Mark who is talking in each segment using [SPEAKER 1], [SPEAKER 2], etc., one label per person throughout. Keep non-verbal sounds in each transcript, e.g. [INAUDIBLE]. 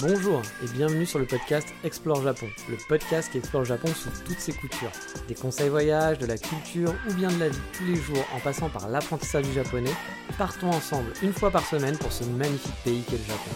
[SPEAKER 1] Bonjour et bienvenue sur le podcast Explore Japon, le podcast qui explore Japon sous toutes ses coutures. Des conseils voyage, de la culture ou bien de la vie tous les jours en passant par l'apprentissage du japonais, partons ensemble une fois par semaine pour ce magnifique pays qu'est le Japon.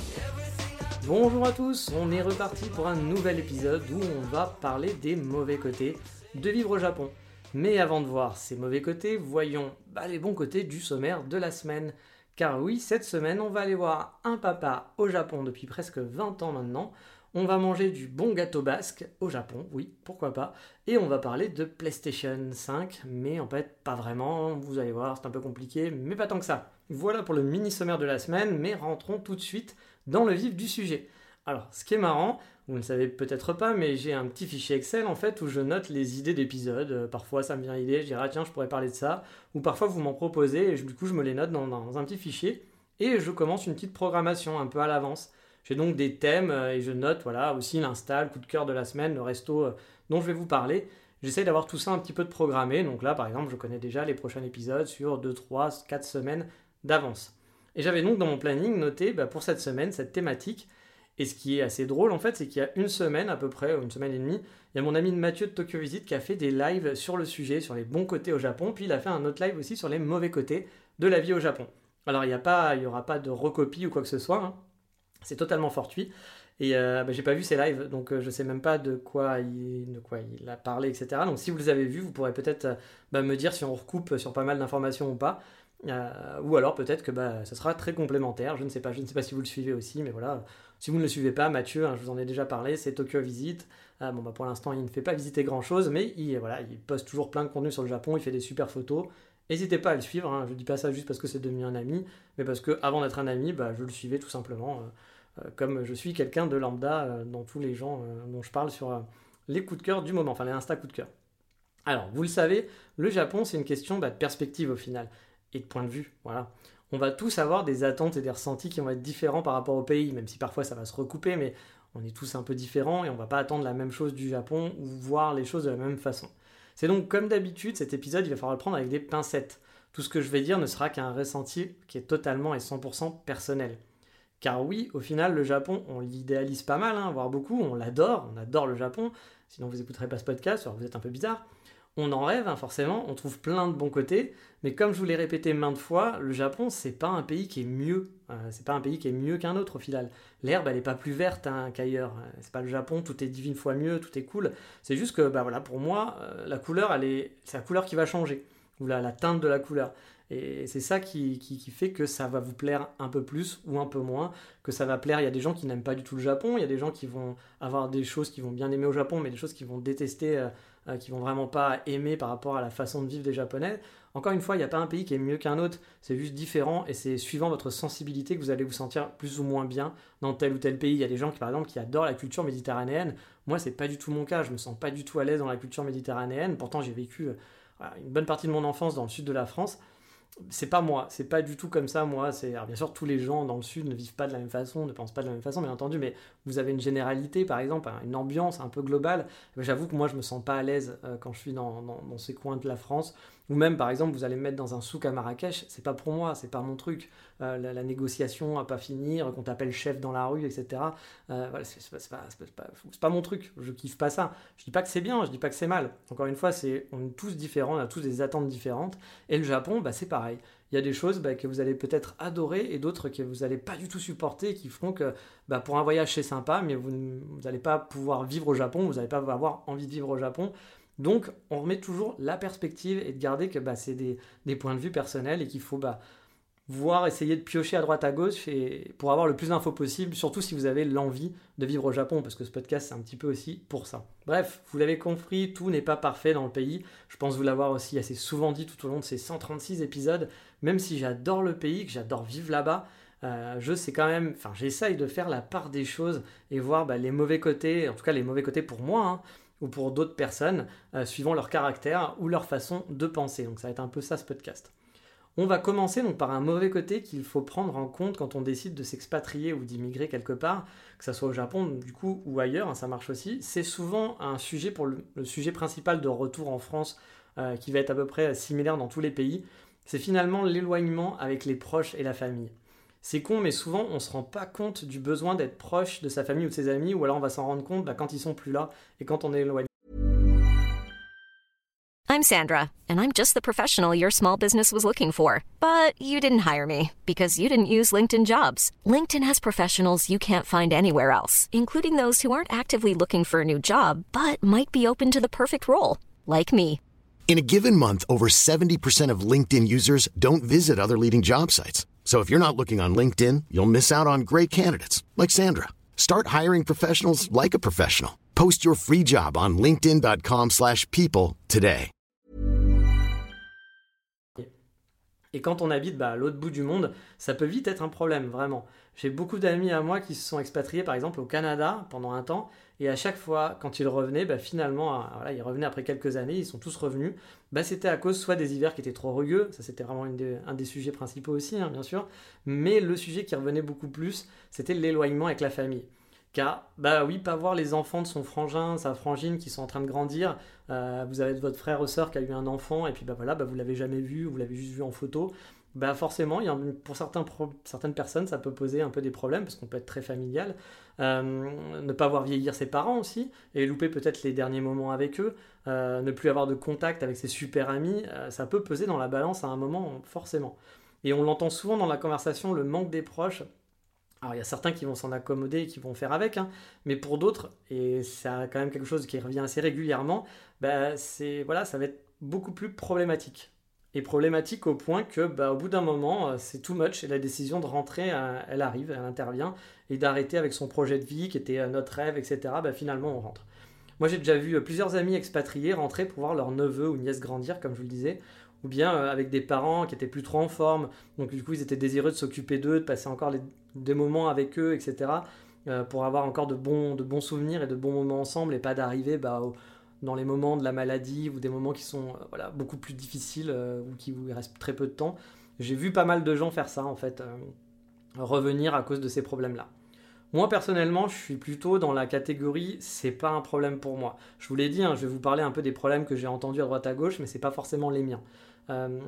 [SPEAKER 1] Bonjour à tous, on est reparti pour un nouvel épisode où on va parler des mauvais côtés de vivre au Japon. Mais avant de voir ces mauvais côtés, voyons bah, les bons côtés du sommaire de la semaine. Car oui, cette semaine, on va aller voir un papa au Japon depuis presque 20 ans maintenant. On va manger du bon gâteau basque au Japon, oui, pourquoi pas. Et on va parler de PlayStation 5, mais en fait, pas vraiment. Vous allez voir, c'est un peu compliqué, mais pas tant que ça. Voilà pour le mini sommaire de la semaine, mais rentrons tout de suite dans le vif du sujet. Alors, ce qui est marrant, vous ne le savez peut-être pas, mais j'ai un petit fichier Excel en fait où je note les idées d'épisodes. Euh, parfois ça me vient l'idée, je dirais ah, tiens je pourrais parler de ça. Ou parfois vous m'en proposez et du coup je me les note dans, un petit fichier et je commence une petite programmation un peu à l'avance. J'ai donc des thèmes euh, et je note voilà aussi l'install, coup de cœur de la semaine, le resto euh, dont je vais vous parler. J'essaie d'avoir tout ça un petit peu de programmé. Donc là par exemple je connais déjà les prochains épisodes sur 2, 3, 4 semaines d'avance. Et j'avais donc dans mon planning noté bah, pour cette semaine cette thématique et ce qui est assez drôle en fait, c'est qu'il y a une semaine à peu près, une semaine et demie, il y a mon ami Mathieu de Tokyo Visit qui a fait des lives sur le sujet, sur les bons côtés au Japon, puis il a fait un autre live aussi sur les mauvais côtés de la vie au Japon. Alors il n'y aura pas de recopie ou quoi que ce soit, hein. c'est totalement fortuit. Et euh, bah, j'ai pas vu ses lives, donc euh, je sais même pas de quoi, il, de quoi il a parlé, etc. Donc si vous les avez vus, vous pourrez peut-être euh, bah, me dire si on recoupe sur pas mal d'informations ou pas. Euh, ou alors peut-être que bah, sera très complémentaire, je ne sais pas, je ne sais pas si vous le suivez aussi, mais voilà, si vous ne le suivez pas, Mathieu, hein, je vous en ai déjà parlé, c'est Tokyo Visite. Euh, bon, bah, pour l'instant, il ne fait pas visiter grand-chose, mais il, voilà, il poste toujours plein de contenu sur le Japon, il fait des super photos. N'hésitez pas à le suivre, hein, je ne dis pas ça juste parce que c'est devenu un ami, mais parce que avant d'être un ami, bah, je le suivais tout simplement, euh, comme je suis quelqu'un de lambda dans tous les gens dont je parle sur les coups de cœur du moment, enfin les Insta coups de cœur. Alors, vous le savez, le Japon, c'est une question bah, de perspective au final et de point de vue. Voilà. On va tous avoir des attentes et des ressentis qui vont être différents par rapport au pays, même si parfois ça va se recouper, mais on est tous un peu différents et on va pas attendre la même chose du Japon ou voir les choses de la même façon. C'est donc comme d'habitude, cet épisode, il va falloir le prendre avec des pincettes. Tout ce que je vais dire ne sera qu'un ressenti qui est totalement et 100% personnel. Car oui, au final, le Japon, on l'idéalise pas mal, hein, voire beaucoup, on l'adore, on adore le Japon, sinon vous n'écouterez pas ce podcast, alors vous êtes un peu bizarre on en rêve, hein, forcément, on trouve plein de bons côtés, mais comme je vous l'ai répété maintes fois, le Japon, c'est pas un pays qui est mieux, euh, c'est pas un pays qui est mieux qu'un autre au final. L'herbe, elle est pas plus verte hein, qu'ailleurs. Euh, c'est pas le Japon, tout est divine fois mieux, tout est cool. C'est juste que, bah voilà, pour moi, euh, la couleur, elle est, c'est la couleur qui va changer, ou la, teinte de la couleur. Et c'est ça qui, fait que ça va vous plaire un peu plus ou un peu moins, que ça va plaire. Il y a des gens qui n'aiment pas du tout le Japon, il y a des gens qui vont avoir des choses qu'ils vont bien aimer au Japon, mais des choses qu'ils vont détester, euh, euh, qui vont vraiment pas aimer par rapport à la façon de vivre des Japonais. Encore une fois, il n'y a pas un pays qui est mieux qu'un autre, c'est juste différent et c'est suivant votre sensibilité que vous allez vous sentir plus ou moins bien dans tel ou tel pays. Il y a des gens qui, par exemple, qui adorent la culture méditerranéenne. Moi, c'est pas du tout mon cas. Je me sens pas du tout à l'aise dans la culture méditerranéenne. Pourtant, j'ai vécu euh, une bonne partie de mon enfance dans le sud de la France c'est pas moi, c'est pas du tout comme ça, moi. C'est bien sûr tous les gens dans le sud ne vivent pas de la même façon, ne pensent pas de la même façon, bien entendu, mais vous avez une généralité, par exemple, une ambiance un peu globale. J'avoue que moi, je me sens pas à l'aise euh, quand je suis dans, ces coins de la France. Ou même, par exemple, vous allez me mettre dans un souk à Marrakech, c'est pas pour moi, c'est pas mon truc. Euh, la, négociation à pas finir, qu'on t'appelle chef dans la rue, etc. Euh, voilà, c'est pas, pas, pas, mon truc, je kiffe pas ça. Je dis pas que c'est bien, je dis pas que c'est mal. Encore une fois, c'est on est tous différents, on a tous des attentes différentes. Et le Japon, bah, c'est pareil. Il y a des choses bah, que vous allez peut-être adorer et d'autres que vous n'allez pas du tout supporter, qui feront que bah, pour un voyage c'est sympa, mais vous n'allez pas pouvoir vivre au Japon, vous n'allez pas avoir envie de vivre au Japon donc, on remet toujours la perspective et de garder que bah, c'est des, points de vue personnels et qu'il faut bah, voir, essayer de piocher à droite à gauche et pour avoir le plus d'infos possible, surtout si vous avez l'envie de vivre au Japon, parce que ce podcast c'est un petit peu aussi pour ça. Bref, vous l'avez compris, tout n'est pas parfait dans le pays. Je pense vous l'avoir aussi assez souvent dit tout au long de ces 136 épisodes. Même si j'adore le pays, que j'adore vivre là-bas, euh, je sais quand même, enfin j'essaye de faire la part des choses et voir bah, les mauvais côtés, en tout cas les mauvais côtés pour moi. Hein, ou pour d'autres personnes, euh, suivant leur caractère ou leur façon de penser. Donc ça va être un peu ça ce podcast. On va commencer donc par un mauvais côté qu'il faut prendre en compte quand on décide de s'expatrier ou d'immigrer quelque part, que ce soit au Japon du coup ou ailleurs, hein, ça marche aussi. C'est souvent un sujet pour le, sujet principal de retour en France euh, qui va être à peu près similaire dans tous les pays. C'est finalement l'éloignement avec les proches et la famille. C'est con, mais souvent on se rend pas compte du besoin d'être proche de sa famille ou de ses amis, ou alors on va s'en rendre compte bah, quand ils sont plus là et quand on est éloigné.
[SPEAKER 2] I'm Sandra, and I'm just the professional your small business was looking for. But you didn't hire me because you didn't use LinkedIn jobs. LinkedIn has professionals you can't find anywhere else, including those who aren't actively looking for a new job but might be open to the perfect role, like me.
[SPEAKER 3] In a given month, over 70% of LinkedIn users don't visit other leading job sites. So if you're not looking on LinkedIn, you'll miss out on great candidates like Sandra. Start hiring professionals like a professional. Post your free job on linkedin.com/people today.
[SPEAKER 1] Et quand on habite bah, à l'autre bout du monde, ça peut vite être un problème, vraiment. J'ai beaucoup d'amis à moi qui se sont expatriés, par exemple, au Canada pendant un temps, et à chaque fois, quand ils revenaient, bah, finalement, voilà, ils revenaient après quelques années, ils sont tous revenus. Bah, c'était à cause soit des hivers qui étaient trop rugueux, ça c'était vraiment un des sujets principaux aussi, hein, bien sûr, mais le sujet qui revenait beaucoup plus, c'était l'éloignement avec la famille. Car, bah oui, pas voir les enfants de son frangin, sa frangine qui sont en train de grandir. Euh, vous avez votre frère ou soeur qui a eu un enfant et puis bah voilà, bah vous l'avez jamais vu, vous l'avez juste vu en photo. Bah forcément, il y a, pour certains certaines personnes, ça peut poser un peu des problèmes parce qu'on peut être très familial. Euh, ne pas voir vieillir ses parents aussi et louper peut-être les derniers moments avec eux. Euh, ne plus avoir de contact avec ses super amis, ça peut peser dans la balance à un moment forcément. Et on l'entend souvent dans la conversation, le manque des proches alors il y a certains qui vont s'en accommoder et qui vont faire avec, hein, mais pour d'autres, et c'est quand même quelque chose qui revient assez régulièrement, bah, voilà, ça va être beaucoup plus problématique. Et problématique au point que bah, au bout d'un moment, euh, c'est too much et la décision de rentrer, euh, elle arrive, elle intervient, et d'arrêter avec son projet de vie qui était euh, notre rêve, etc. Bah, finalement, on rentre. Moi, j'ai déjà vu plusieurs amis expatriés rentrer pour voir leur neveu ou nièce grandir, comme je vous le disais, ou bien avec des parents qui étaient plus trop en forme, donc du coup ils étaient désireux de s'occuper d'eux, de passer encore des moments avec eux, etc. Pour avoir encore de bons, de bons souvenirs et de bons moments ensemble et pas d'arriver bah, dans les moments de la maladie ou des moments qui sont euh, voilà, beaucoup plus difficiles euh, ou qui vous restent très peu de temps. J'ai vu pas mal de gens faire ça en fait, revenir à cause de ces problèmes-là. Moi personnellement, je suis plutôt dans la catégorie c'est pas un problème pour moi. Je vous l'ai dit, hein, je vais vous parler un peu des problèmes que j'ai entendus à droite à gauche, mais c'est pas forcément les miens. Euh,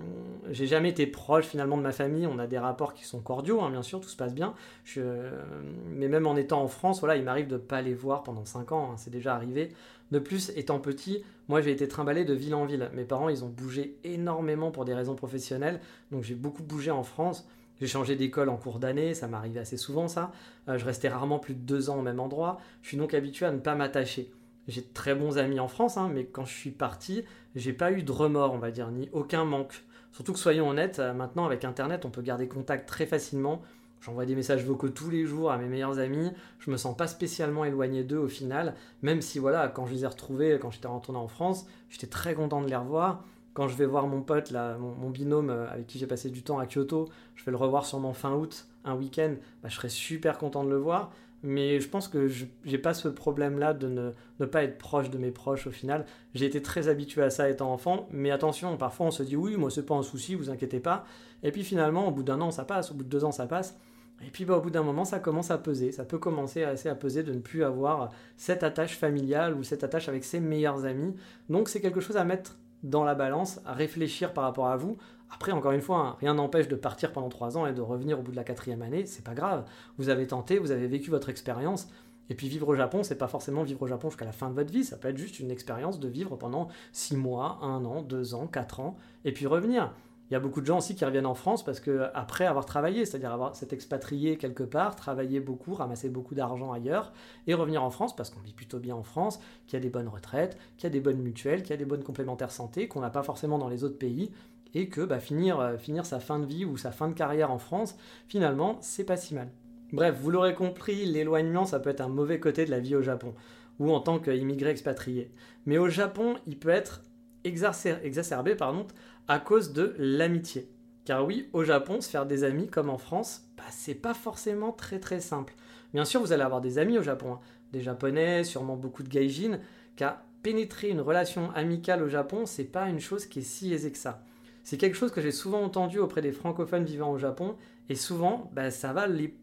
[SPEAKER 1] j'ai jamais été proche finalement de ma famille. On a des rapports qui sont cordiaux, hein, bien sûr, tout se passe bien. mais même en étant en France, voilà, il m'arrive de ne pas les voir pendant 5 ans. Hein, c'est déjà arrivé. De plus, étant petit, moi j'ai été trimballé de ville en ville. Mes parents, ils ont bougé énormément pour des raisons professionnelles. Donc j'ai beaucoup bougé en France. J'ai changé d'école en cours d'année, ça m'arrivait assez souvent ça. Euh, je restais rarement plus de deux ans au même endroit. Je suis donc habitué à ne pas m'attacher. J'ai de très bons amis en France, hein, mais quand je suis parti, j'ai pas eu de remords, on va dire, ni aucun manque. Surtout que soyons honnêtes, euh, maintenant avec Internet, on peut garder contact très facilement. J'envoie des messages vocaux tous les jours à mes meilleurs amis. Je me sens pas spécialement éloigné d'eux au final, même si voilà, quand je les ai retrouvés, quand j'étais retourné en France, j'étais très content de les revoir. Quand je vais voir mon pote, là, mon, binôme euh, avec qui j'ai passé du temps à Kyoto, je vais le revoir sûrement fin août, un week-end, bah, je serais super content de le voir mais je pense que je n'ai pas ce problème-là de ne, ne, pas être proche de mes proches au final. J'ai été très habitué à ça étant enfant, mais attention, parfois on se dit oui, moi c'est pas un souci, vous inquiétez pas. Et puis finalement, au bout d'un an, ça passe, au bout de deux ans, ça passe. Et puis bah, au bout d'un moment, ça commence à peser. Ça peut commencer assez à peser de ne plus avoir cette attache familiale ou cette attache avec ses meilleurs amis. Donc c'est quelque chose à mettre dans la balance, à réfléchir par rapport à vous. Après, encore une fois, hein, rien n'empêche de partir pendant trois ans et de revenir au bout de la quatrième année, c'est pas grave. Vous avez tenté, vous avez vécu votre expérience. Et puis vivre au Japon, c'est pas forcément vivre au Japon jusqu'à la fin de votre vie, ça peut être juste une expérience de vivre pendant six mois, un an, deux ans, quatre ans, et puis revenir. Il y a beaucoup de gens aussi qui reviennent en France parce que après avoir travaillé, c'est-à-dire avoir s'être expatrié quelque part, travailler beaucoup, ramasser beaucoup d'argent ailleurs et revenir en France parce qu'on vit plutôt bien en France, qu'il y a des bonnes retraites, qu'il y a des bonnes mutuelles, qu'il y a des bonnes complémentaires santé qu'on n'a pas forcément dans les autres pays et que bah, finir, euh, finir sa fin de vie ou sa fin de carrière en France, finalement, c'est pas si mal. Bref, vous l'aurez compris, l'éloignement, ça peut être un mauvais côté de la vie au Japon ou en tant qu'immigré expatrié. Mais au Japon, il peut être exacerbé pardon, à cause de l'amitié. Car oui, au Japon, se faire des amis comme en France, bah, c'est pas forcément très très simple. Bien sûr, vous allez avoir des amis au Japon, hein. des japonais, sûrement beaucoup de gaijin, car pénétrer une relation amicale au Japon, c'est pas une chose qui est si aisée que ça. C'est quelque chose que j'ai souvent entendu auprès des francophones vivant au Japon, et souvent, bah, ça,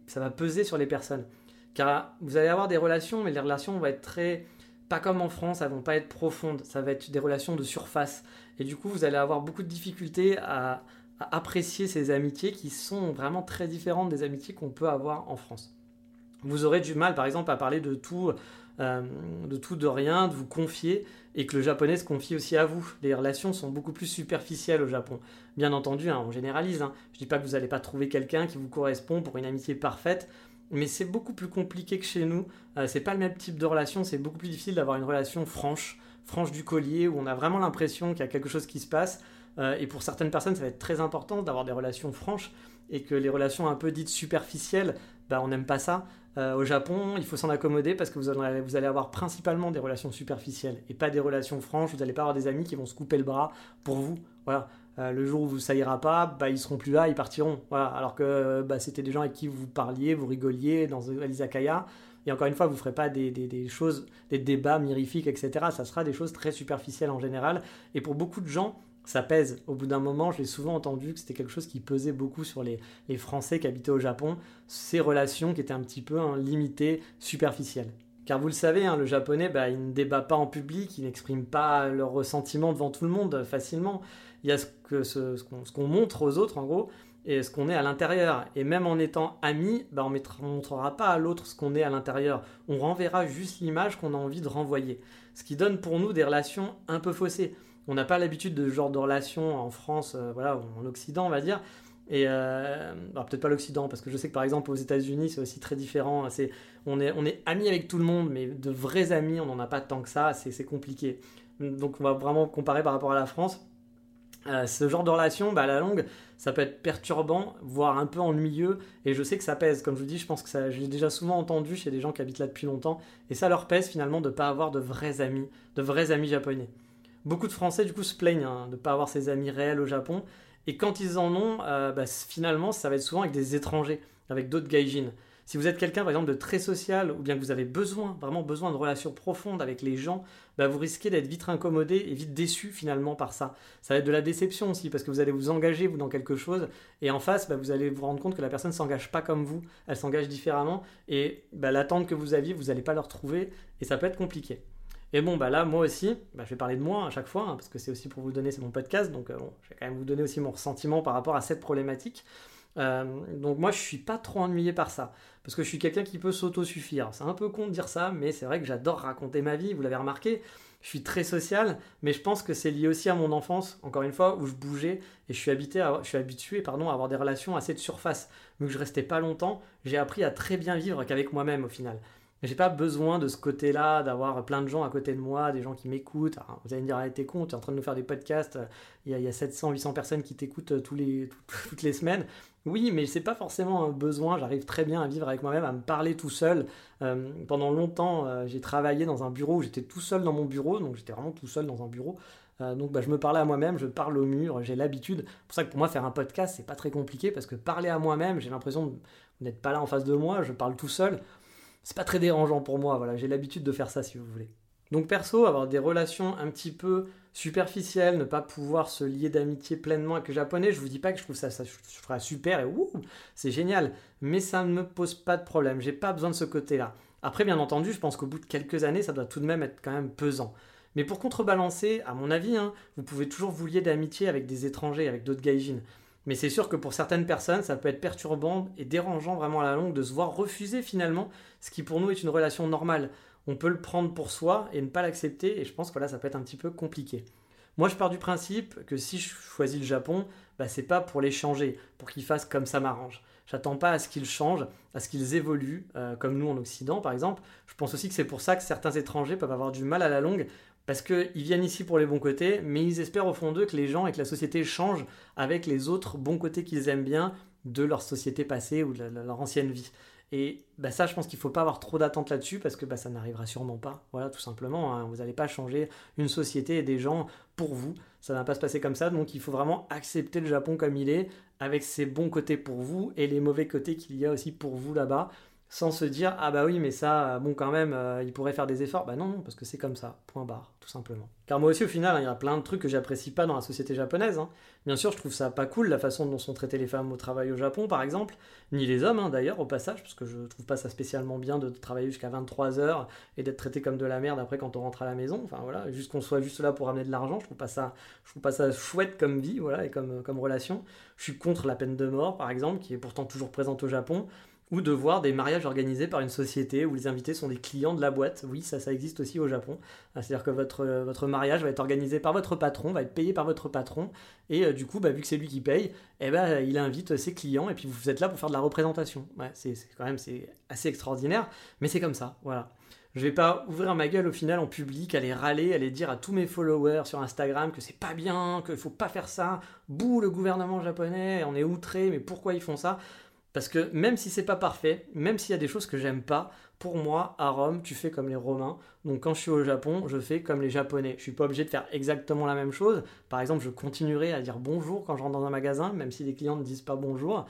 [SPEAKER 1] ça va peser sur les personnes. Car vous allez avoir des relations, mais les relations vont être très pas comme en France, elles vont pas être profondes, ça va être des relations de surface. Et du coup, vous allez avoir beaucoup de difficultés à, apprécier ces amitiés qui sont vraiment très différentes des amitiés qu'on peut avoir en France. Vous aurez du mal, par exemple, à parler de tout, euh, de tout, de rien, de vous confier, et que le japonais se confie aussi à vous. Les relations sont beaucoup plus superficielles au Japon. Bien entendu, hein, on généralise. Hein. Je ne dis pas que vous n'allez pas trouver quelqu'un qui vous correspond pour une amitié parfaite, mais c'est beaucoup plus compliqué que chez nous. Euh, c'est pas le même type de relation, c'est beaucoup plus difficile d'avoir une relation franche, franche du collier, où on a vraiment l'impression qu'il y a quelque chose qui se passe. Euh, et pour certaines personnes, ça va être très important d'avoir des relations franches, et que les relations un peu dites superficielles, bah, on n'aime pas ça. Euh, au Japon, il faut s'en accommoder parce que vous allez, vous allez, avoir principalement des relations superficielles et pas des relations franches. Vous n'allez pas avoir des amis qui vont se couper le bras pour vous. Voilà. Euh, le jour où ça ira pas, bah, ils seront plus là, ils partiront. Alors que bah, c'était des gens avec qui vous parliez, vous rigoliez dans l'izakaya. Et encore une fois, vous ne ferez pas des, choses, des débats mirifiques, etc. Ça sera des choses très superficielles en général. Et pour beaucoup de gens, ça pèse. Au bout d'un moment, j'ai souvent entendu que c'était quelque chose qui pesait beaucoup sur les, Français qui habitaient au Japon, ces relations qui étaient un petit peu hein, limitées, superficielles. Car vous le savez, hein, le japonais, bah, il ne débat pas en public, il n'exprime pas leurs ressentiments devant tout le monde facilement. Il y a ce qu'on ce, montre aux autres, en gros, et ce qu'on est à l'intérieur. Et même en étant amis, bah, on ne montrera pas à l'autre ce qu'on est à l'intérieur. On renverra juste l'image qu'on a envie de renvoyer. Ce qui donne pour nous des relations un peu faussées on n'a pas l'habitude de ce genre de relation en France, euh, voilà, en Occident, on va dire. Et euh, peut-être pas l'Occident, parce que je sais que par exemple aux États-Unis c'est aussi très différent. On, est, amis avec tout le monde, mais de vrais amis, on n'en a pas tant que ça, c'est, compliqué. Donc on va vraiment comparer par rapport à la France. Euh, ce genre de relation, bah, à la longue, ça peut être perturbant, voire un peu ennuyeux, et je sais que ça pèse. Comme je vous dis, je pense que ça, j'ai déjà souvent entendu chez des gens qui habitent là depuis longtemps, et ça leur pèse finalement de ne pas avoir de vrais amis, de vrais amis japonais. Beaucoup de Français, du coup, se plaignent hein, de ne pas avoir ses amis réels au Japon. Et quand ils en ont, euh, bah, finalement, ça va être souvent avec des étrangers, avec d'autres gaijins. Si vous êtes quelqu'un, par exemple, de très social, ou bien que vous avez besoin, vraiment besoin de relations profondes avec les gens, bah, vous risquez d'être vite incommodé et vite déçu finalement par ça. Ça va être de la déception aussi, parce que vous allez vous engager vous dans quelque chose, et en face, bah, vous allez vous rendre compte que la personne ne s'engage pas comme vous, elle s'engage différemment, et l'attente que vous aviez, vous n'allez pas le retrouver, et ça peut être compliqué. Et bon, bah là, moi aussi, bah, je vais parler de moi à chaque fois, hein, parce que c'est aussi pour vous donner, c'est mon podcast, donc euh, je vais quand même vous donner aussi mon ressentiment par rapport à cette problématique. Euh, donc moi, je suis pas trop ennuyé par ça, parce que je suis quelqu'un qui peut s'auto-suffire. C'est un peu con de dire ça, mais c'est vrai que j'adore raconter ma vie, vous l'avez remarqué. Je suis très social, mais je pense que c'est lié aussi à mon enfance, encore une fois, où je bougeais et je suis, habité je suis habitué pardon, à avoir des relations assez de surface. Vu que je restais pas longtemps, j'ai appris à très bien vivre qu'avec moi-même au final. J'ai pas besoin de ce côté-là, d'avoir plein de gens à côté de moi, des gens qui m'écoutent. vous allez me dire, ah, t'es con, t'es en train de nous faire des podcasts, il y a, 700, 800 personnes qui t'écoutent euh, les, [LAUGHS] toutes les semaines. Oui, mais c'est pas forcément un besoin. J'arrive très bien à vivre avec moi-même, à me parler tout seul. Euh, pendant longtemps, euh, j'ai travaillé dans un bureau où j'étais tout seul dans mon bureau, donc j'étais vraiment tout seul dans un bureau. donc bah, je me parlais à moi-même, je parle au mur, j'ai l'habitude. C'est pour ça que pour moi faire un podcast c'est pas très compliqué parce que parler à moi-même, j'ai l'impression de n'être pas là en face de moi, je parle tout seul c'est pas très dérangeant pour moi. Voilà, j'ai l'habitude de faire ça si vous voulez. Donc perso, avoir des relations un petit peu superficielles, ne pas pouvoir se lier d'amitié pleinement avec le japonais, je vous dis pas que je trouve ça, super et ouh, c'est génial, mais ça ne me pose pas de problème. J'ai pas besoin de ce côté-là. Après, bien entendu, je pense qu'au bout de quelques années, ça doit tout de même être quand même pesant. Mais pour contrebalancer, à mon avis, hein, vous pouvez toujours vous lier d'amitié avec des étrangers, avec d'autres gaijins. Mais c'est sûr que pour certaines personnes, ça peut être perturbant et dérangeant vraiment à la longue de se voir refuser finalement ce qui pour nous est une relation normale. On peut le prendre pour soi et ne pas l'accepter, et je pense que là, ça peut être un petit peu compliqué. Moi, je pars du principe que si je choisis le Japon, bah, c'est pas pour les changer, pour qu'ils fassent comme ça m'arrange. J'attends pas à ce qu'ils changent, à ce qu'ils évoluent, euh, comme nous en Occident par exemple. Je pense aussi que c'est pour ça que certains étrangers peuvent avoir du mal à la longue parce qu'ils viennent ici pour les bons côtés, mais ils espèrent au fond d'eux que les gens et que la société changent avec les autres bons côtés qu'ils aiment bien de leur société passée ou de leur ancienne vie. Et bah, ça, je pense qu'il ne faut pas avoir trop d'attentes là-dessus parce que bah, ça n'arrivera sûrement pas. Voilà, tout simplement. Hein. Vous n'allez pas changer une société et des gens pour vous. Ça ne va pas se passer comme ça. Donc il faut vraiment accepter le Japon comme il est, avec ses bons côtés pour vous et les mauvais côtés qu'il y a aussi pour vous là-bas. Sans se dire ah bah oui mais ça bon quand même euh, il pourrait faire des efforts. Bah non non parce que c'est comme ça point barre tout simplement. Car moi aussi au final il y a plein de trucs que j'apprécie pas dans la société japonaise hein. bien sûr je trouve ça pas cool la façon dont sont traitées les femmes au travail au Japon par exemple ni les hommes hein, d'ailleurs au passage parce que je trouve pas ça spécialement bien de travailler jusqu'à 23 heures et d'être traité comme de la merde après quand on rentre à la maison. Enfin voilà juste qu'on soit juste là pour amener de l'argent je trouve pas ça je trouve pas ça chouette comme vie voilà et comme comme relation. Je suis contre la peine de mort par exemple qui est pourtant toujours présente au Japon ou de voir des mariages organisés par une société où les invités sont des clients de la boîte. Oui, ça, ça existe aussi au Japon. Ah, c'est-à-dire que votre, euh, votre mariage va être organisé par votre patron, va être payé par votre patron, et euh, du coup, bah, vu que c'est lui qui paye, eh ben, il invite ses clients, et puis vous êtes là pour faire de la représentation. Ouais, c'est, quand même assez extraordinaire, mais c'est comme ça, voilà. Je vais pas ouvrir ma gueule au final en public, aller râler, aller dire à tous mes followers sur Instagram que c'est pas bien, qu'il faut pas faire ça, bouh le gouvernement japonais, on est outré, mais pourquoi ils font ça? Parce que même si c'est pas parfait, même s'il y a des choses que j'aime pas, pour moi, à Rome, tu fais comme les Romains. Donc quand je suis au Japon, je fais comme les Japonais. Je suis pas obligé de faire exactement la même chose. Par exemple, je continuerai à dire bonjour quand je rentre dans un magasin, même si les clients ne disent pas bonjour.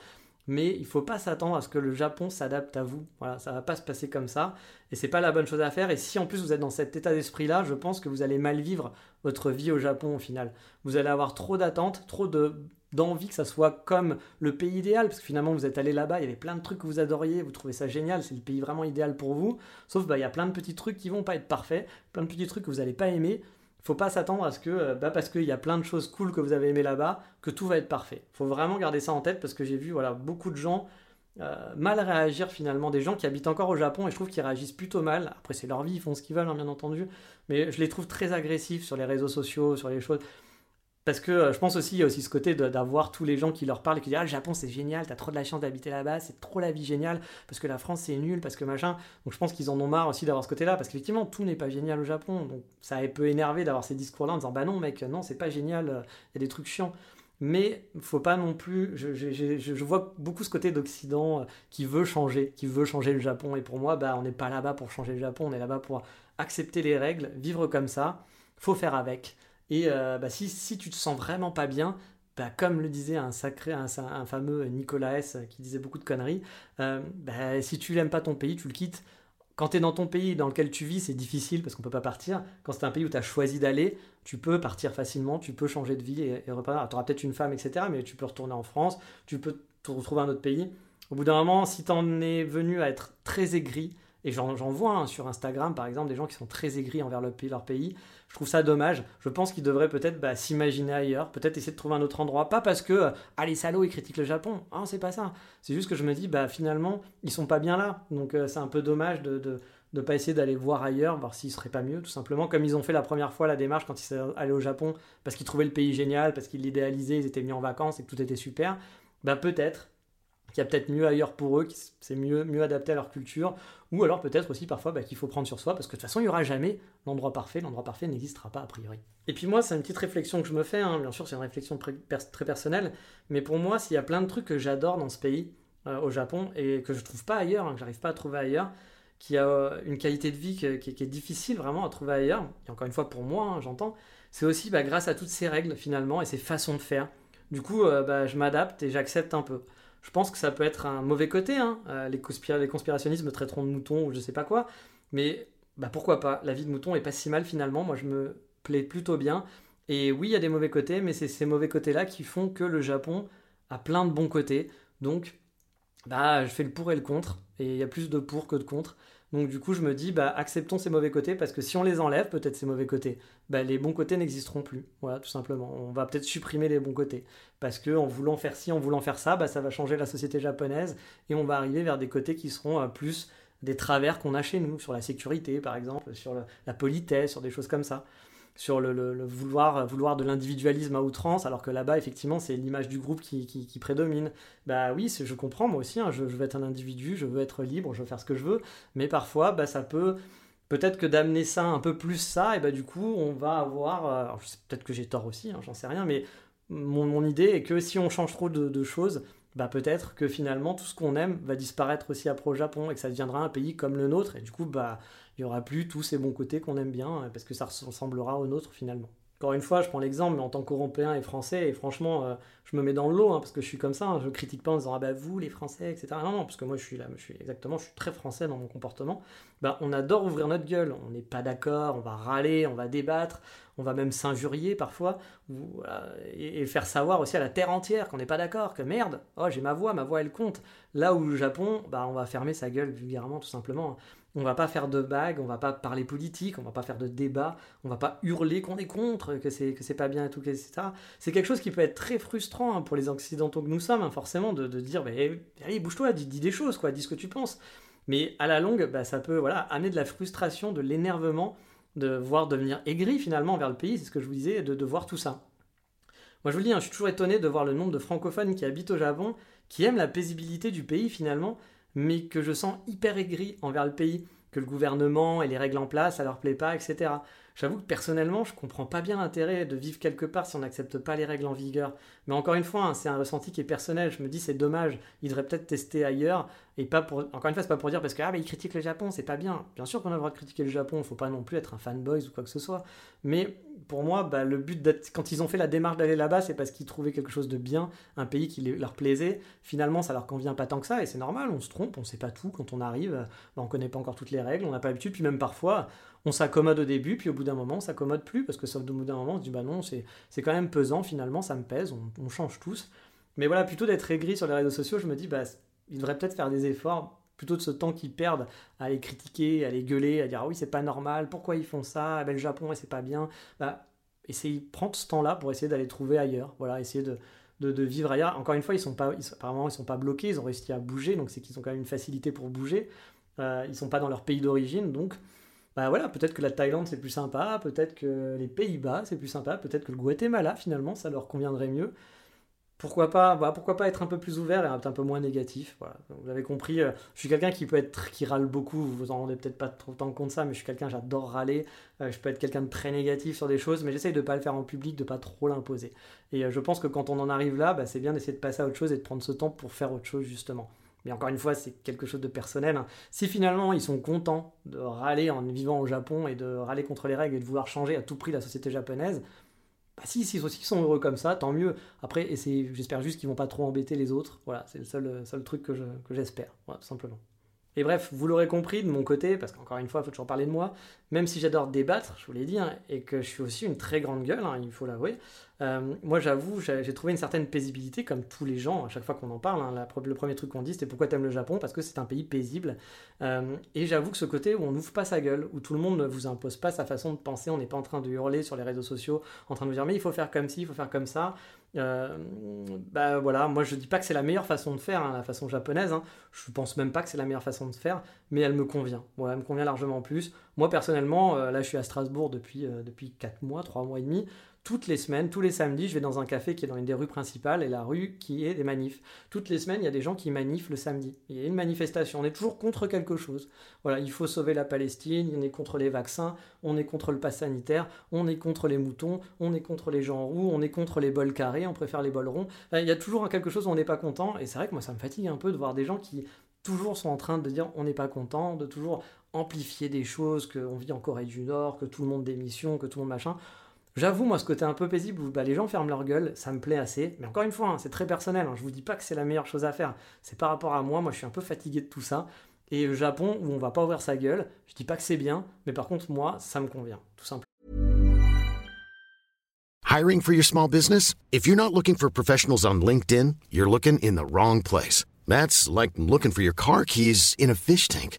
[SPEAKER 1] Mais il faut pas s'attendre à ce que le Japon s'adapte à vous. Voilà, ça va pas se passer comme ça. Et c'est pas la bonne chose à faire. Et si en plus vous êtes dans cet état d'esprit-là, je pense que vous allez mal vivre votre vie au Japon au final. Vous allez avoir trop d'attentes, trop de d'envie que ça soit comme le pays idéal, parce que finalement vous êtes allé là-bas, il y avait plein de trucs que vous adoriez, vous trouvez ça génial, c'est le pays vraiment idéal pour vous, sauf bah il y a plein de petits trucs qui vont pas être parfaits, plein de petits trucs que vous n'allez pas aimer, faut pas s'attendre à ce que, euh, bah parce qu'il y a plein de choses cool que vous avez aimé là-bas, que tout va être parfait. Faut vraiment garder ça en tête parce que j'ai vu voilà beaucoup de gens euh, mal réagir finalement, des gens qui habitent encore au Japon et je trouve qu'ils réagissent plutôt mal. Après c'est leur vie, ils font ce qu'ils veulent hein, bien entendu, mais je les trouve très agressifs sur les réseaux sociaux, sur les choses. Parce que euh, je pense aussi, il y a aussi ce côté d'avoir tous les gens qui leur parlent et qui disent Ah, le Japon c'est génial, t'as trop de la chance d'habiter là-bas, c'est trop la vie géniale, parce que la France c'est nul, parce que machin. Donc je pense qu'ils en ont marre aussi d'avoir ce côté-là, parce qu'effectivement tout n'est pas génial au Japon. Donc ça a peu énervé d'avoir ces discours-là en disant Bah non, mec, non, c'est pas génial, il y a des trucs chiants. Mais faut pas non plus. Je, je vois beaucoup ce côté d'Occident euh, qui veut changer, qui veut changer le Japon. Et pour moi, bah, on n'est pas là-bas pour changer le Japon, on est là-bas pour accepter les règles, vivre comme ça. Faut faire avec. Et euh, bah, si, si, tu te sens vraiment pas bien, bah, comme le disait un sacré, un, fameux Nicolas S qui disait beaucoup de conneries, euh, bah, si tu n'aimes pas ton pays, tu le quittes. Quand tu es dans ton pays dans lequel tu vis, c'est difficile parce qu'on peut pas partir. Quand c'est un pays où tu as choisi d'aller, tu peux partir facilement, tu peux changer de vie et, et repartir. Tu auras peut-être une femme, etc., mais tu peux retourner en France, tu peux te retrouver un autre pays. Au bout d'un moment, si tu en es venu à être très aigri, et j'en vois hein, sur Instagram, par exemple, des gens qui sont très aigris envers leur pays. Je trouve ça dommage. Je pense qu'ils devraient peut-être bah, s'imaginer ailleurs, peut-être essayer de trouver un autre endroit. Pas parce que, ah les salauds, ils critiquent le Japon. Ah, c'est pas ça. C'est juste que je me dis, bah finalement, ils sont pas bien là. Donc euh, c'est un peu dommage de, ne pas essayer d'aller voir ailleurs, voir s'il serait pas mieux, tout simplement, comme ils ont fait la première fois la démarche quand ils sont allés au Japon, parce qu'ils trouvaient le pays génial, parce qu'ils l'idéalisaient, ils étaient venus en vacances et que tout était super. Bah peut-être qu'il y a peut-être mieux ailleurs pour eux, c'est mieux, mieux adapté à leur culture, ou alors peut-être aussi parfois bah, qu'il faut prendre sur soi, parce que de toute façon il n'y aura jamais l'endroit parfait, l'endroit parfait n'existera pas a priori. Et puis moi c'est une petite réflexion que je me fais, hein. bien sûr c'est une réflexion très personnelle, mais pour moi s'il y a plein de trucs que j'adore dans ce pays, euh, au Japon, et que je trouve pas ailleurs, hein, que j'arrive pas à trouver ailleurs, qui a euh, une qualité de vie qui, est difficile vraiment à trouver ailleurs, et encore une fois pour moi hein, j'entends, c'est aussi bah, grâce à toutes ces règles finalement et ces façons de faire. Du coup, euh, bah, je m'adapte et j'accepte un peu. Je pense que ça peut être un mauvais côté. Hein. Euh, les, conspirationnistes me traiteront de mouton ou je sais pas quoi. Mais bah, pourquoi pas? La vie de mouton est pas si mal finalement. Moi, je me plais plutôt bien. Et oui, il y a des mauvais côtés, mais c'est ces mauvais côtés-là qui font que le Japon a plein de bons côtés. Donc, bah, je fais le pour et le contre. Et il y a plus de pour que de contre. Donc du coup, je me dis, bah, acceptons ces mauvais côtés, parce que si on les enlève, peut-être ces mauvais côtés, bah, les bons côtés n'existeront plus. Voilà, tout simplement. On va peut-être supprimer les bons côtés. Parce que en voulant faire ci, en voulant faire ça, bah, ça va changer la société japonaise, et on va arriver vers des côtés qui seront euh, plus des travers qu'on a chez nous, sur la sécurité par exemple, sur la politesse, sur des choses comme ça sur le, vouloir, de l'individualisme à outrance, alors que là-bas, effectivement, c'est l'image du groupe qui, prédomine. Bah oui, je comprends, moi aussi, hein, je, veux être un individu, je veux être libre, je veux faire ce que je veux, mais parfois, bah, ça peut... Peut-être que d'amener ça un peu plus ça, et bah du coup, on va avoir... Euh, peut-être que j'ai tort aussi, hein, j'en sais rien, mais mon, idée est que si on change trop de, choses, bah peut-être que finalement tout ce qu'on aime va disparaître aussi après au Japon et que ça deviendra un pays comme le nôtre et du coup bah il n'y aura plus tous ces bons côtés qu'on aime bien, euh, parce que ça ressemblera au nôtre finalement. Encore une fois, je prends l'exemple, mais en tant qu'Européen et Français, et franchement, euh, je me mets dans le lot, hein, parce que je suis comme ça, hein, je critique pas en disant, ah bah vous, les Français, etc. Non, non, parce que moi, je suis là, je suis exactement, je suis très français dans mon comportement. Bah, on adore ouvrir notre gueule, on n'est pas d'accord, on va râler, on va débattre, on va même s'injurier parfois, et, faire savoir aussi à la terre entière qu'on n'est pas d'accord, que merde, oh j'ai ma voix, ma voix elle compte. Là où le Japon, bah, on va fermer sa gueule vulgairement tout simplement. On va pas faire de bagues, on va pas parler politique, on va pas faire de débat, on va pas hurler qu'on est contre, que c'est que c'est pas bien et tout, etc. C'est quelque chose qui peut être très frustrant hein, pour les occidentaux que nous sommes, hein, forcément, de, dire, bah, allez, bouge-toi, dis, des choses, quoi, dis ce que tu penses. Mais à la longue, bah, ça peut amener de la frustration, de l'énervement, de voir devenir aigri finalement vers le pays, c'est ce que je vous disais, de, de voir tout ça. Moi je vous le dis, hein, je suis toujours étonné de voir le nombre de francophones qui habitent au Japon, qui aiment la paisibilité du pays finalement, mais que je sens hyper aigri envers le pays, que le gouvernement et les règles en place, ça leur plaît pas, etc. J'avoue que personnellement, je comprends pas bien l'intérêt de vivre quelque part si on n'accepte pas les règles en vigueur. Mais encore une fois, hein, c'est un ressenti qui est personnel. Je me dis, c'est dommage, il devrait peut-être tester ailleurs. Et pas pour. Encore une fois, c'est pas pour dire parce que, ah, bah, il critique le Japon, c'est pas bien. Bien sûr qu'on a le droit de critiquer le Japon, il faut pas non plus être un fanboy ou quoi que ce soit. Mais pour moi, bah, le but d'être. Quand ils ont fait la démarche d'aller là-bas, c'est parce qu'ils trouvaient quelque chose de bien, un pays qui leur plaisait. Finalement, ça leur convient pas tant que ça, et c'est normal, on se trompe, on sait pas tout quand on arrive, bah, on connaît pas encore toutes les règles, on n'a pas l'habitude, puis même parfois, on s'accommode au début, puis au bout d'un moment, on s'accommode plus, parce que sauf au bout d'un moment, on se dit, bah non, c'est quand même pesant, finalement, ça me pèse, on, change tous. Mais voilà, plutôt d'être aigri sur les réseaux sociaux, je me dis, bah, ils devraient peut-être faire des efforts, plutôt de ce temps qu'ils perdent à les critiquer, à les gueuler, à dire, ah oui, c'est pas normal, pourquoi ils font ça, ah ben, le Japon, c'est pas bien. Bah, essayer, prendre ce temps-là pour essayer d'aller trouver ailleurs, voilà, essayer de, de, vivre ailleurs. Encore une fois, ils sont pas, apparemment, ils sont pas bloqués, ils ont réussi à bouger, donc c'est qu'ils ont quand même une facilité pour bouger. Euh, ils sont pas dans leur pays d'origine, donc bah voilà, peut-être que la Thaïlande c'est plus sympa, peut-être que les Pays-Bas c'est plus sympa, peut-être que le Guatemala finalement ça leur conviendrait mieux. Pourquoi pas, bah, pourquoi pas être un peu plus ouvert et un peu moins négatif. Vous avez compris, euh, je suis quelqu'un qui peut être qui râle beaucoup. Vous vous en rendez peut-être pas trop tant compte ça, mais je suis quelqu'un j'adore râler. Euh, je peux être quelqu'un de très négatif sur des choses, mais j'essaye de pas le faire en public, de pas trop l'imposer. Et euh, je pense que quand on en arrive là, bah, c'est bien d'essayer de passer à autre chose et de prendre ce temps pour faire autre chose justement. Mais encore une fois, c'est quelque chose de personnel. Hein. Si finalement ils sont contents de râler en vivant au Japon et de râler contre les règles et de vouloir changer à tout prix la société japonaise, bah si, si, ils sont heureux comme ça, tant mieux. Après, j'espère juste qu'ils vont pas trop embêter les autres. Voilà, c'est le seul, seul truc que j'espère, simplement. Et bref, vous l'aurez compris de mon côté, parce qu'encore une fois, il faut toujours parler de moi, même si j'adore débattre, je vous l'ai dit, hein, et que je suis aussi une très grande gueule, hein, il faut l'avouer, euh, moi j'avoue, j'ai trouvé une certaine paisibilité, comme tous les gens, à chaque fois qu'on en parle. Hein, le premier truc qu'on dit, c'était pourquoi t'aimes le Japon? Parce que c'est un pays paisible. Euh, et j'avoue que ce côté où on n'ouvre pas sa gueule, où tout le monde ne vous impose pas sa façon de penser, on n'est pas en train de hurler sur les réseaux sociaux, en train de vous dire mais il faut faire comme ci, il faut faire comme ça. Euh, bah voilà, moi je dis pas que c'est la meilleure façon de faire, hein, la façon japonaise. Hein. Je pense même pas que c'est la meilleure façon de faire, mais elle me convient. Voilà, elle me convient largement plus. Moi personnellement, euh, là je suis à Strasbourg depuis, euh, depuis 4 mois, 3 mois et demi toutes les semaines, tous les samedis, je vais dans un café qui est dans une des rues principales et la rue qui est des manifs. Toutes les semaines, il y a des gens qui manifent le samedi. Il y a une manifestation. On est toujours contre quelque chose. Voilà, il faut sauver la Palestine, on est contre les vaccins, on est contre le pass sanitaire, on est contre les moutons, on est contre les gens roux, on est contre les bols carrés, on préfère les bols ronds. Il y a toujours quelque chose où on n'est pas content et c'est vrai que moi ça me fatigue un peu de voir des gens qui toujours sont en train de dire on n'est pas content, de toujours amplifier des choses, qu'on vit en Corée du Nord, que tout le monde démission, que tout le monde machin. J'avoue, moi, ce côté un peu paisible où bah, les gens ferment leur gueule, ça me plaît assez. Mais encore une fois, hein, c'est très personnel. Hein, je vous dis pas que c'est la meilleure chose à faire. C'est par rapport à moi. Moi, je suis un peu fatigué de tout ça. Et le Japon, où on va pas ouvrir sa gueule, je dis pas que c'est bien, mais par contre, moi, ça me convient, tout simplement.
[SPEAKER 3] Hiring for your small business? If you're not looking for professionals on LinkedIn, you're looking in the wrong place. That's like looking for your car keys in a fish tank.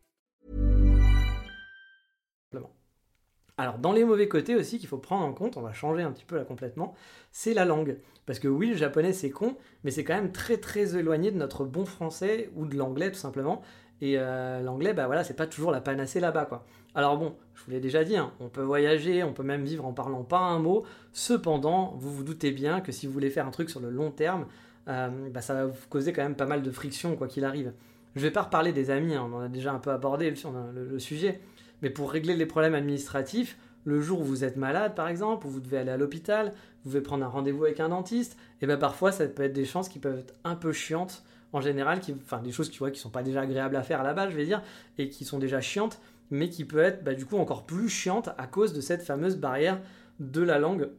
[SPEAKER 1] Alors, dans les mauvais côtés aussi qu'il faut prendre en compte, on va changer un petit peu là complètement, c'est la langue. Parce que oui, le japonais c'est con, mais c'est quand même très très éloigné de notre bon français ou de l'anglais tout simplement. Et euh, l'anglais, bah voilà, c'est pas toujours la panacée là-bas, quoi. Alors bon, je vous l'ai déjà dit, hein, on peut voyager, on peut même vivre en parlant pas un mot. Cependant, vous vous doutez bien que si vous voulez faire un truc sur le long terme, euh, bah, ça va vous causer quand même pas mal de friction, quoi qu'il arrive. Je vais pas reparler des amis, hein, on en a déjà un peu abordé le, le, sujet. Mais pour régler les problèmes administratifs, le jour où vous êtes malade, par exemple, où vous devez aller à l'hôpital, vous devez prendre un rendez-vous avec un dentiste, et bien parfois ça peut être des chances qui peuvent être un peu chiantes en général, enfin des choses qui ne qui sont pas déjà agréables à faire à la je vais dire, et qui sont déjà chiantes, mais qui peut être bah, du coup encore plus chiantes à cause de cette fameuse barrière de la langue,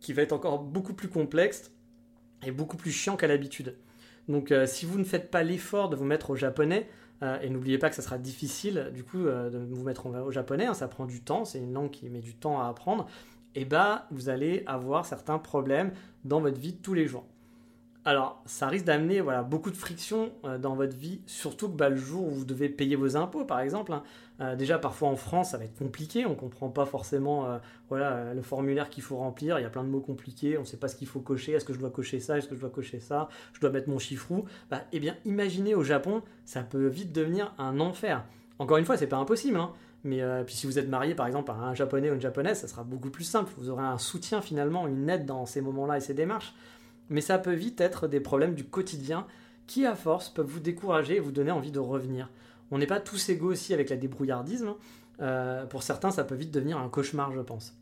[SPEAKER 1] qui va être encore beaucoup plus complexe et beaucoup plus chiant qu'à l'habitude. Donc euh, si vous ne faites pas l'effort de vous mettre au japonais, et n'oubliez pas que ça sera difficile du coup euh, de vous mettre au japonais, hein, ça prend du temps, c'est une langue qui met du temps à apprendre, et bah vous allez avoir certains problèmes dans votre vie de tous les jours. Alors, ça risque d'amener voilà, beaucoup de friction euh, dans votre vie, surtout que bah, le jour où vous devez payer vos impôts, par exemple. Hein. Euh, déjà, parfois en France, ça va être compliqué, on ne comprend pas forcément euh, voilà, le formulaire qu'il faut remplir, il y a plein de mots compliqués, on ne sait pas ce qu'il faut cocher, est-ce que je dois cocher ça, est-ce que je dois cocher ça, je dois mettre mon chiffre bah, Eh bien, imaginez au Japon, ça peut vite devenir un enfer. Encore une fois, c'est pas impossible, hein. mais puis si vous êtes marié par exemple à un japonais ou une japonaise, ça sera beaucoup plus simple, vous aurez un soutien finalement, une aide dans ces moments-là et ces démarches mais ça peut vite être des problèmes du quotidien qui, à force, peuvent vous décourager et vous donner envie de revenir. On n'est pas tous égaux aussi avec la débrouillardisme. Hein. Euh, pour certains, ça peut vite devenir un cauchemar, je pense.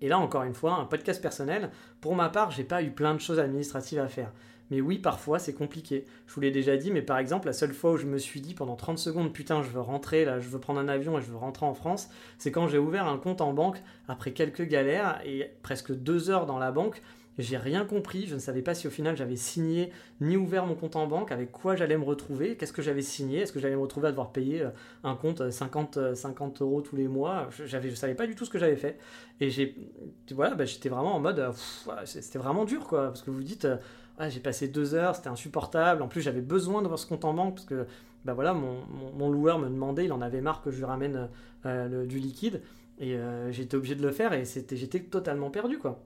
[SPEAKER 1] Et là, encore une fois, un podcast personnel. Pour ma part, j'ai pas eu plein de choses administratives à faire. Mais oui, parfois, c'est compliqué. Je vous l'ai déjà dit, mais par exemple, la seule fois où je me suis dit pendant 30 secondes, putain, je veux rentrer, là, je veux prendre un avion et je veux rentrer en France, c'est quand j'ai ouvert un compte en banque après quelques galères et presque deux heures dans la banque j'ai rien compris, je ne savais pas si au final j'avais signé ni ouvert mon compte en banque, avec quoi j'allais me retrouver, qu'est-ce que j'avais signé, est-ce que j'allais me retrouver à devoir payer euh, un compte 50, euh, 50 euh, euros tous les mois, je ne savais pas du tout ce que j'avais fait. Et j'ai, voilà, bah, j'étais vraiment en mode, c'était vraiment dur quoi, parce que vous dites, j'ai passé deux heures, c'était insupportable, en plus j'avais besoin d'avoir ce compte en banque, parce que bah, voilà, mon, mon, loueur me demandait, il en avait marre que je lui ramène du liquide, et j'étais obligé de le faire, et j'étais totalement perdu quoi.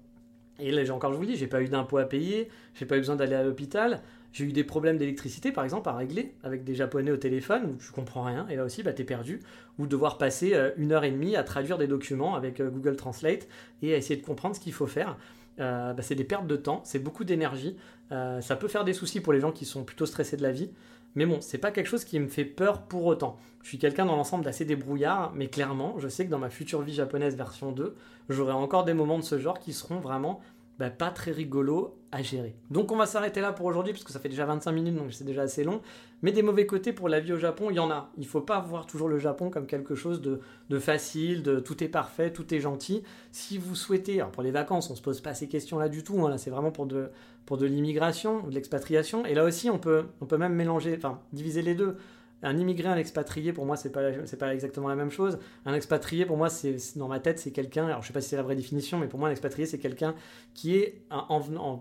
[SPEAKER 1] Et là, encore, je vous le dis, j'ai pas eu d'impôts à payer, j'ai pas eu besoin d'aller à l'hôpital, j'ai eu des problèmes d'électricité, par exemple, à régler avec des Japonais au téléphone où tu comprends rien, et là aussi, bah, t'es perdu, ou devoir passer euh, une heure et demie à traduire des documents avec euh, Google Translate et à essayer de comprendre ce qu'il faut faire. Euh, bah, c'est des pertes de temps, c'est beaucoup d'énergie, ça peut faire des soucis pour les gens qui sont plutôt stressés de la vie, mais bon, c'est pas quelque chose qui me fait peur pour autant. Je suis quelqu'un dans l'ensemble d'assez débrouillard, mais clairement, je sais que dans ma future vie japonaise version 2, j'aurai encore des moments de ce genre qui seront vraiment bah, pas très rigolo à gérer. Donc on va s'arrêter là pour aujourd'hui, parce que ça fait déjà 25 minutes, donc c'est déjà assez long. Mais des mauvais côtés pour la vie au Japon, il y en a. Il faut pas voir toujours le Japon comme quelque chose de, facile, de tout est parfait, tout est gentil. Si vous souhaitez, alors pour les vacances, on se pose pas ces questions-là du tout, hein. là c'est vraiment pour de, pour de l'immigration, de l'expatriation. Et là aussi, on peut, on peut même mélanger, enfin diviser les deux. Un immigré, un expatrié, pour moi, c'est pas, pas exactement la même chose. Un expatrié, pour moi, c'est dans ma tête, c'est quelqu'un. Alors, je sais pas si c'est la vraie définition, mais pour moi, un expatrié, c'est quelqu'un qui est en,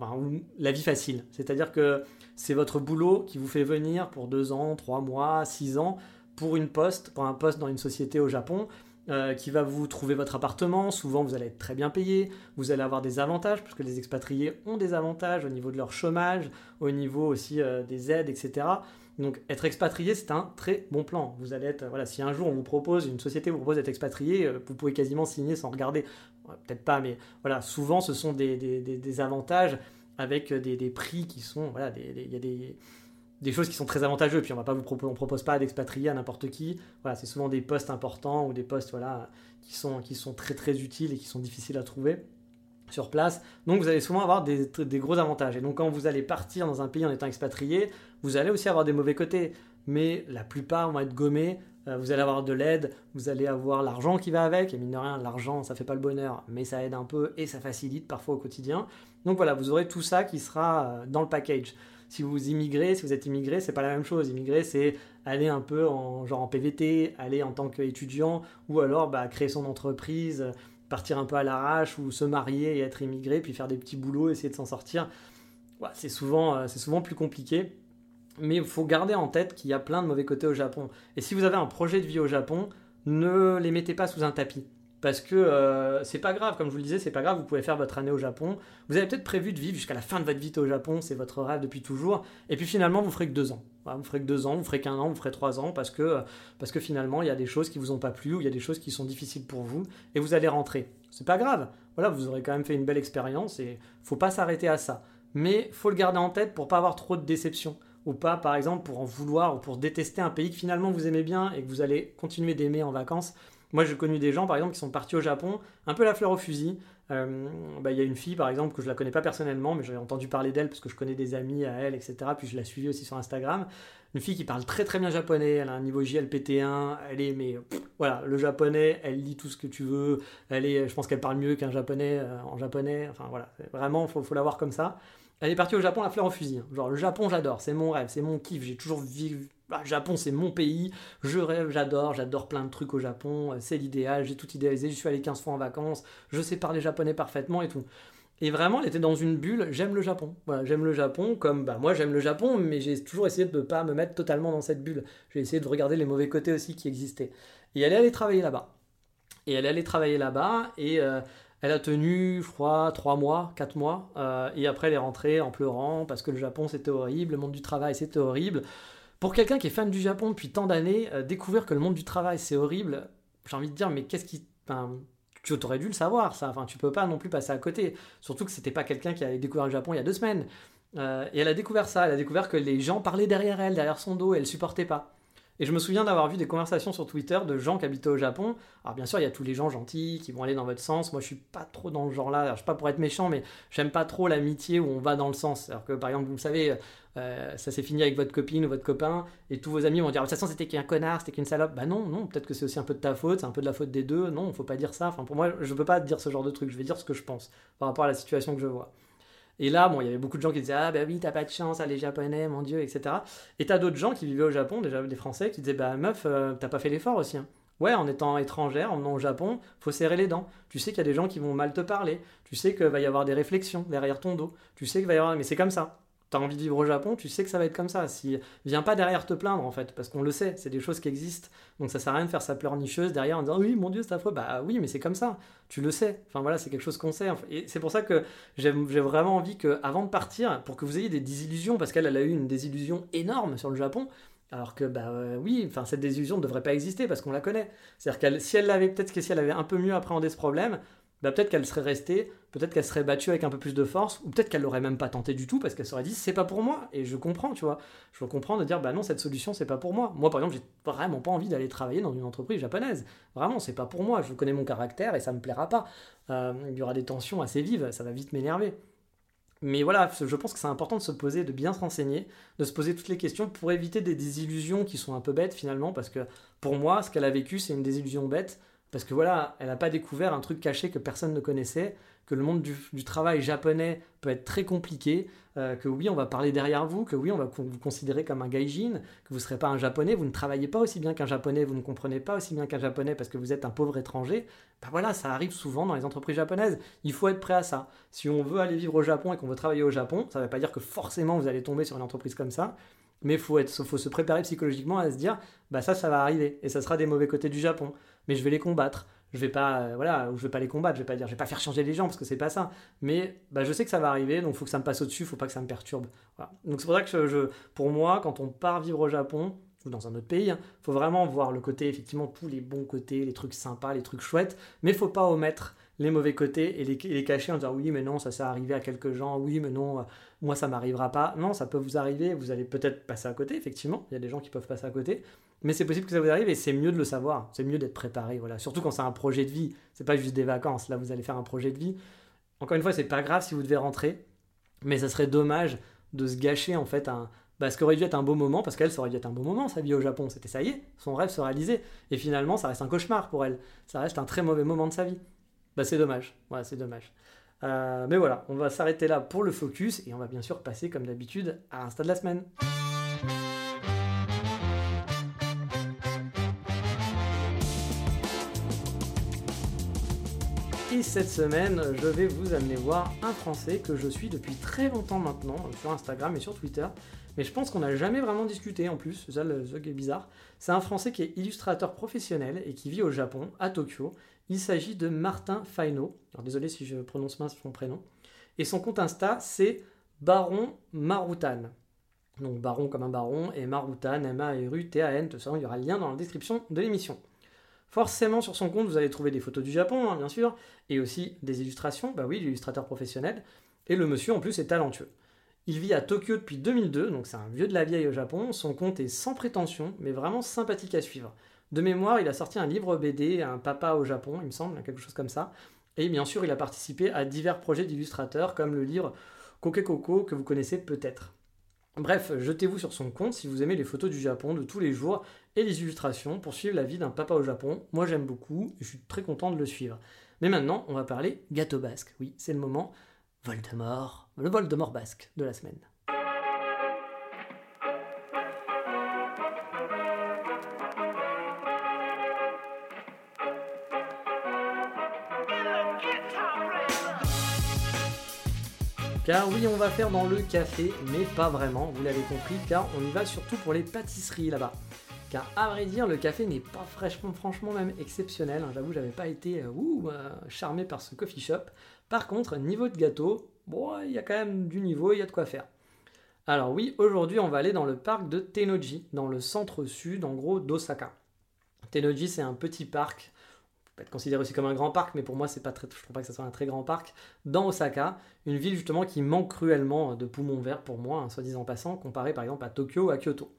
[SPEAKER 1] la vie facile. C'est-à-dire que c'est votre boulot qui vous fait venir pour deux ans, trois mois, six ans pour une poste, pour un poste dans une société au Japon. Euh, qui va vous trouver votre appartement. Souvent, vous allez être très bien payé. Vous allez avoir des avantages, puisque les expatriés ont des avantages au niveau de leur chômage, au niveau aussi euh, des aides, etc. Donc être expatrié, c'est un très bon plan. Vous allez être, voilà, si un jour on vous propose, une société vous propose d'être expatrié, euh, vous pouvez quasiment signer sans regarder. Peut-être pas, mais voilà, souvent ce sont des, avantages avec des, prix qui sont, voilà, il y a des, choses qui sont très avantageuses. Puis on va pas vous on propose pas d'expatrier à n'importe qui. Voilà, c'est souvent des postes importants ou des postes voilà qui sont qui sont très très utiles et qui sont difficiles à trouver sur place. Donc vous allez souvent avoir des, gros avantages. Et donc quand vous allez partir dans un pays en étant expatrié, vous allez aussi avoir des mauvais côtés. Mais la plupart vont être gommés. Euh, vous allez avoir de l'aide, vous allez avoir l'argent qui va avec. Et mine de rien, l'argent, ça fait pas le bonheur, mais ça aide un peu et ça facilite parfois au quotidien. Donc voilà, vous aurez tout ça qui sera euh, dans le package. Si vous immigrez, si vous êtes immigré, c'est pas la même chose. Immigrer, c'est aller un peu en genre en PVT, aller en tant qu'étudiant, ou alors bah, créer son entreprise, partir un peu à l'arrache ou se marier et être immigré, puis faire des petits boulots, essayer de s'en sortir. c'est souvent, c'est souvent plus compliqué. Mais il faut garder en tête qu'il y a plein de mauvais côtés au Japon. Et si vous avez un projet de vie au Japon, ne les mettez pas sous un tapis. Parce que euh, c'est pas grave, comme je vous le disais, c'est pas grave, vous pouvez faire votre année au Japon. Vous avez peut-être prévu de vivre jusqu'à la fin de votre vie au Japon, c'est votre rêve depuis toujours. Et puis finalement, vous ferez que deux ans. Vous ferez que deux ans, vous ferez qu'un an, vous ferez trois ans, parce que, parce que finalement, il y a des choses qui vous ont pas plu, ou il y a des choses qui sont difficiles pour vous, et vous allez rentrer. C'est pas grave. Voilà, vous aurez quand même fait une belle expérience, et faut pas s'arrêter à ça. Mais faut le garder en tête pour pas avoir trop de déceptions ou pas, par exemple, pour en vouloir ou pour détester un pays que finalement vous aimez bien et que vous allez continuer d'aimer en vacances. Moi, j'ai connu des gens, par exemple, qui sont partis au Japon, un peu la fleur au fusil. Euh, bah, il y a une fille, par exemple, que je la connais pas personnellement, mais j'ai entendu parler d'elle parce que je connais des amis à elle, etc. Puis je l'ai suivie aussi sur Instagram. Une fille qui parle très très bien japonais, elle a un niveau JLPT1, elle est, mais voilà, le japonais, elle lit tout ce que tu veux, elle est, je pense qu'elle parle mieux qu'un japonais euh, en japonais, enfin voilà, vraiment, faut, faut la voir comme ça. Elle est partie au Japon, la fleur au fusil. Hein. Genre, le Japon, j'adore, c'est mon rêve, c'est mon kiff, j'ai toujours vécu. Le bah, Japon, c'est mon pays, je rêve, j'adore, j'adore plein de trucs au Japon, euh, c'est l'idéal, j'ai tout idéalisé, je suis allé 15 fois en vacances, je sais parler japonais parfaitement et tout. Et vraiment, elle était dans une bulle, j'aime le Japon. Voilà, j'aime le Japon comme, bah moi j'aime le Japon, mais j'ai toujours essayé de ne pas me mettre totalement dans cette bulle. J'ai essayé de regarder les mauvais côtés aussi qui existaient. Et elle est allée travailler là-bas. Et elle est allée travailler là-bas, et euh, elle a tenu, je crois, 3 mois, 4 mois, euh, et après elle est rentrée en pleurant parce que le Japon c'était horrible, le monde du travail c'était horrible. Pour quelqu'un qui est fan du Japon depuis tant d'années, euh, découvrir que le monde du travail c'est horrible, j'ai envie de dire, mais qu'est-ce qui. tu aurais dû le savoir, ça. Enfin, tu peux pas non plus passer à côté. Surtout que c'était pas quelqu'un qui avait découvert le Japon il y a deux semaines. Euh, et elle a découvert ça, elle a découvert que les gens parlaient derrière elle, derrière son dos, et elle supportait pas. Et je me souviens d'avoir vu des conversations sur Twitter de gens qui habitaient au Japon. Alors bien sûr, il y a tous les gens gentils qui vont aller dans votre sens. Moi, je suis pas trop dans le genre-là. Je suis pas pour être méchant, mais j'aime pas trop l'amitié où on va dans le sens. Alors que par exemple, vous le savez, euh, ça s'est fini avec votre copine ou votre copain, et tous vos amis vont dire de toute façon c'était qu'un connard, c'était qu'une salope. Bah non, non, peut-être que c'est aussi un peu de ta faute, c'est un peu de la faute des deux. Non, faut pas dire ça. Enfin, pour moi, je peux pas dire ce genre de truc. Je vais dire ce que je pense par rapport à la situation que je vois. Et là, bon, il y avait beaucoup de gens qui disaient Ah, bah oui, t'as pas de chance, ah, les Japonais, mon Dieu, etc. Et t'as d'autres gens qui vivaient au Japon, déjà des Français, qui disaient Bah meuf, euh, t'as pas fait l'effort aussi. Hein. Ouais, en étant étrangère, en venant au Japon, faut serrer les dents. Tu sais qu'il y a des gens qui vont mal te parler. Tu sais qu'il va y avoir des réflexions derrière ton dos. Tu sais qu'il va y avoir. Mais c'est comme ça t'as envie de vivre au Japon, tu sais que ça va être comme ça. Si viens pas derrière te plaindre en fait, parce qu'on le sait, c'est des choses qui existent. Donc ça sert à rien de faire sa pleurnicheuse derrière en disant oui mon Dieu c'est affreux. Bah oui mais c'est comme ça. Tu le sais. Enfin voilà c'est quelque chose qu'on sait. Et c'est pour ça que j'ai vraiment envie que avant de partir, pour que vous ayez des désillusions, parce qu'elle elle a eu une désillusion énorme sur le Japon. Alors que bah euh, oui, enfin cette désillusion ne devrait pas exister parce qu'on la connaît. C'est-à-dire qu'elle, si elle l'avait peut-être que si elle avait un peu mieux appréhendé ce problème, bah, peut-être qu'elle serait restée, peut-être qu'elle serait battue avec un peu plus de force, ou peut-être qu'elle l'aurait même pas tenté du tout parce qu'elle serait dit c'est pas pour moi. Et je comprends, tu vois. Je comprends de dire bah non, cette solution c'est pas pour moi. Moi par exemple, j'ai vraiment pas envie d'aller travailler dans une entreprise japonaise. Vraiment, c'est pas pour moi. Je connais mon caractère et ça me plaira pas. Euh, il y aura des tensions assez vives, ça va vite m'énerver. Mais voilà, je pense que c'est important de se poser, de bien se renseigner, de se poser toutes les questions pour éviter des désillusions qui sont un peu bêtes finalement, parce que pour moi, ce qu'elle a vécu, c'est une désillusion bête parce que voilà, elle n'a pas découvert un truc caché que personne ne connaissait, que le monde du, travail japonais peut être très compliqué, euh, que oui, on va parler derrière vous, que oui, on va vous considérer comme un gaijin, que vous ne serez pas un japonais, vous ne travaillez pas aussi bien qu'un japonais, vous ne comprenez pas aussi bien qu'un japonais parce que vous êtes un pauvre étranger. Ben voilà, ça arrive souvent dans les entreprises japonaises. Il faut être prêt à ça. Si on veut aller vivre au Japon et qu'on veut travailler au Japon, ça ne veut pas dire que forcément vous allez tomber sur une entreprise comme ça. Mais il faut, faut se préparer psychologiquement à se dire, bah ça, ça va arriver, et ça sera des mauvais côtés du Japon mais je vais les combattre. Je vais pas, euh, voilà, je vais pas les combattre, je vais pas dire, je vais pas faire changer les gens parce que c'est pas ça. Mais bah, je sais que ça va arriver, donc faut que ça me passe au-dessus, faut pas que ça me perturbe. Donc c'est pour ça que pour moi, quand on part vivre au Japon ou dans un autre pays, il hein, faut vraiment voir le côté, effectivement, tous les bons côtés, les trucs sympas, les trucs chouettes, mais faut pas omettre les mauvais côtés et les, les, cacher en disant oui mais non ça s'est arrivé à quelques gens, oui mais non euh, moi ça m'arrivera pas. Non ça peut vous arriver, vous allez peut-être passer à côté effectivement, il y a des gens qui peuvent passer à côté, mais c'est possible que ça vous arrive et c'est mieux de le savoir, c'est mieux d'être préparé, voilà. Surtout quand c'est un projet de vie, c'est pas juste des vacances. Là, vous allez faire un projet de vie. Encore une fois, c'est pas grave si vous devez rentrer, mais ça serait dommage de se gâcher en fait un, bah, ce qui aurait dû être un beau moment, parce qu'elle, ça aurait dû être un beau moment, sa vie au Japon. C'était ça y est, son rêve se réalisait. Et finalement, ça reste un cauchemar pour elle. Ça reste un très mauvais moment de sa vie. Bah, c'est dommage. Ouais, c'est dommage. Euh, mais voilà, on va s'arrêter là pour le focus et on va bien sûr passer, comme d'habitude, à stade de la semaine. Et cette semaine, je vais vous amener voir un Français que je suis depuis très longtemps maintenant euh, sur Instagram et sur Twitter. Mais je pense qu'on n'a jamais vraiment discuté en plus, c'est ça le truc est bizarre. C'est un Français qui est illustrateur professionnel et qui vit au Japon, à Tokyo. Il s'agit de Martin Faino. Alors désolé si je prononce mal son prénom. Et son compte Insta, c'est Baron Marutan. Donc Baron comme un baron et Marutan, M-A-R-U-T-A-N. Tout ça, il y aura le lien dans la description de l'émission. Forcément, sur son compte, vous allez trouver des photos du Japon, hein, bien sûr, et aussi des illustrations. Bah oui, l'illustrateur professionnel. Et le monsieur, en plus, est talentueux. Il vit à Tokyo depuis 2002, donc c'est un vieux de la vieille au Japon. Son compte est sans prétention, mais vraiment sympathique à suivre. De mémoire, il a sorti un livre BD, un papa au Japon, il me semble, quelque chose comme ça. Et bien sûr, il a participé à divers projets d'illustrateurs, comme le livre Kokekoko, que vous connaissez peut-être. Bref, jetez-vous sur son compte si vous aimez les photos du Japon de tous les jours et les illustrations pour suivre la vie d'un papa au Japon. Moi j'aime beaucoup et je suis très content de le suivre. Mais maintenant, on va parler gâteau basque. Oui, c'est le moment Voldemort, le Voldemort basque de la semaine. Car oui, on va faire dans le café, mais pas vraiment, vous l'avez compris, car on y va surtout pour les pâtisseries là-bas. Car à vrai dire, le café n'est pas fraîchement, franchement même exceptionnel. Hein. J'avoue, j'avais pas été euh, euh, charmé par ce coffee shop. Par contre, niveau de gâteau, bon, il y a quand même du niveau, il y a de quoi faire. Alors oui, aujourd'hui, on va aller dans le parc de Tennoji, dans le centre-sud, en gros, d'Osaka. Tennoji, c'est un petit parc peut être considéré aussi comme un grand parc, mais pour moi, c'est pas très, je trouve pas que ce soit un très grand parc, dans Osaka, une ville justement qui manque cruellement de poumons verts pour moi, un soit disant passant, comparé par exemple à Tokyo ou à Kyoto.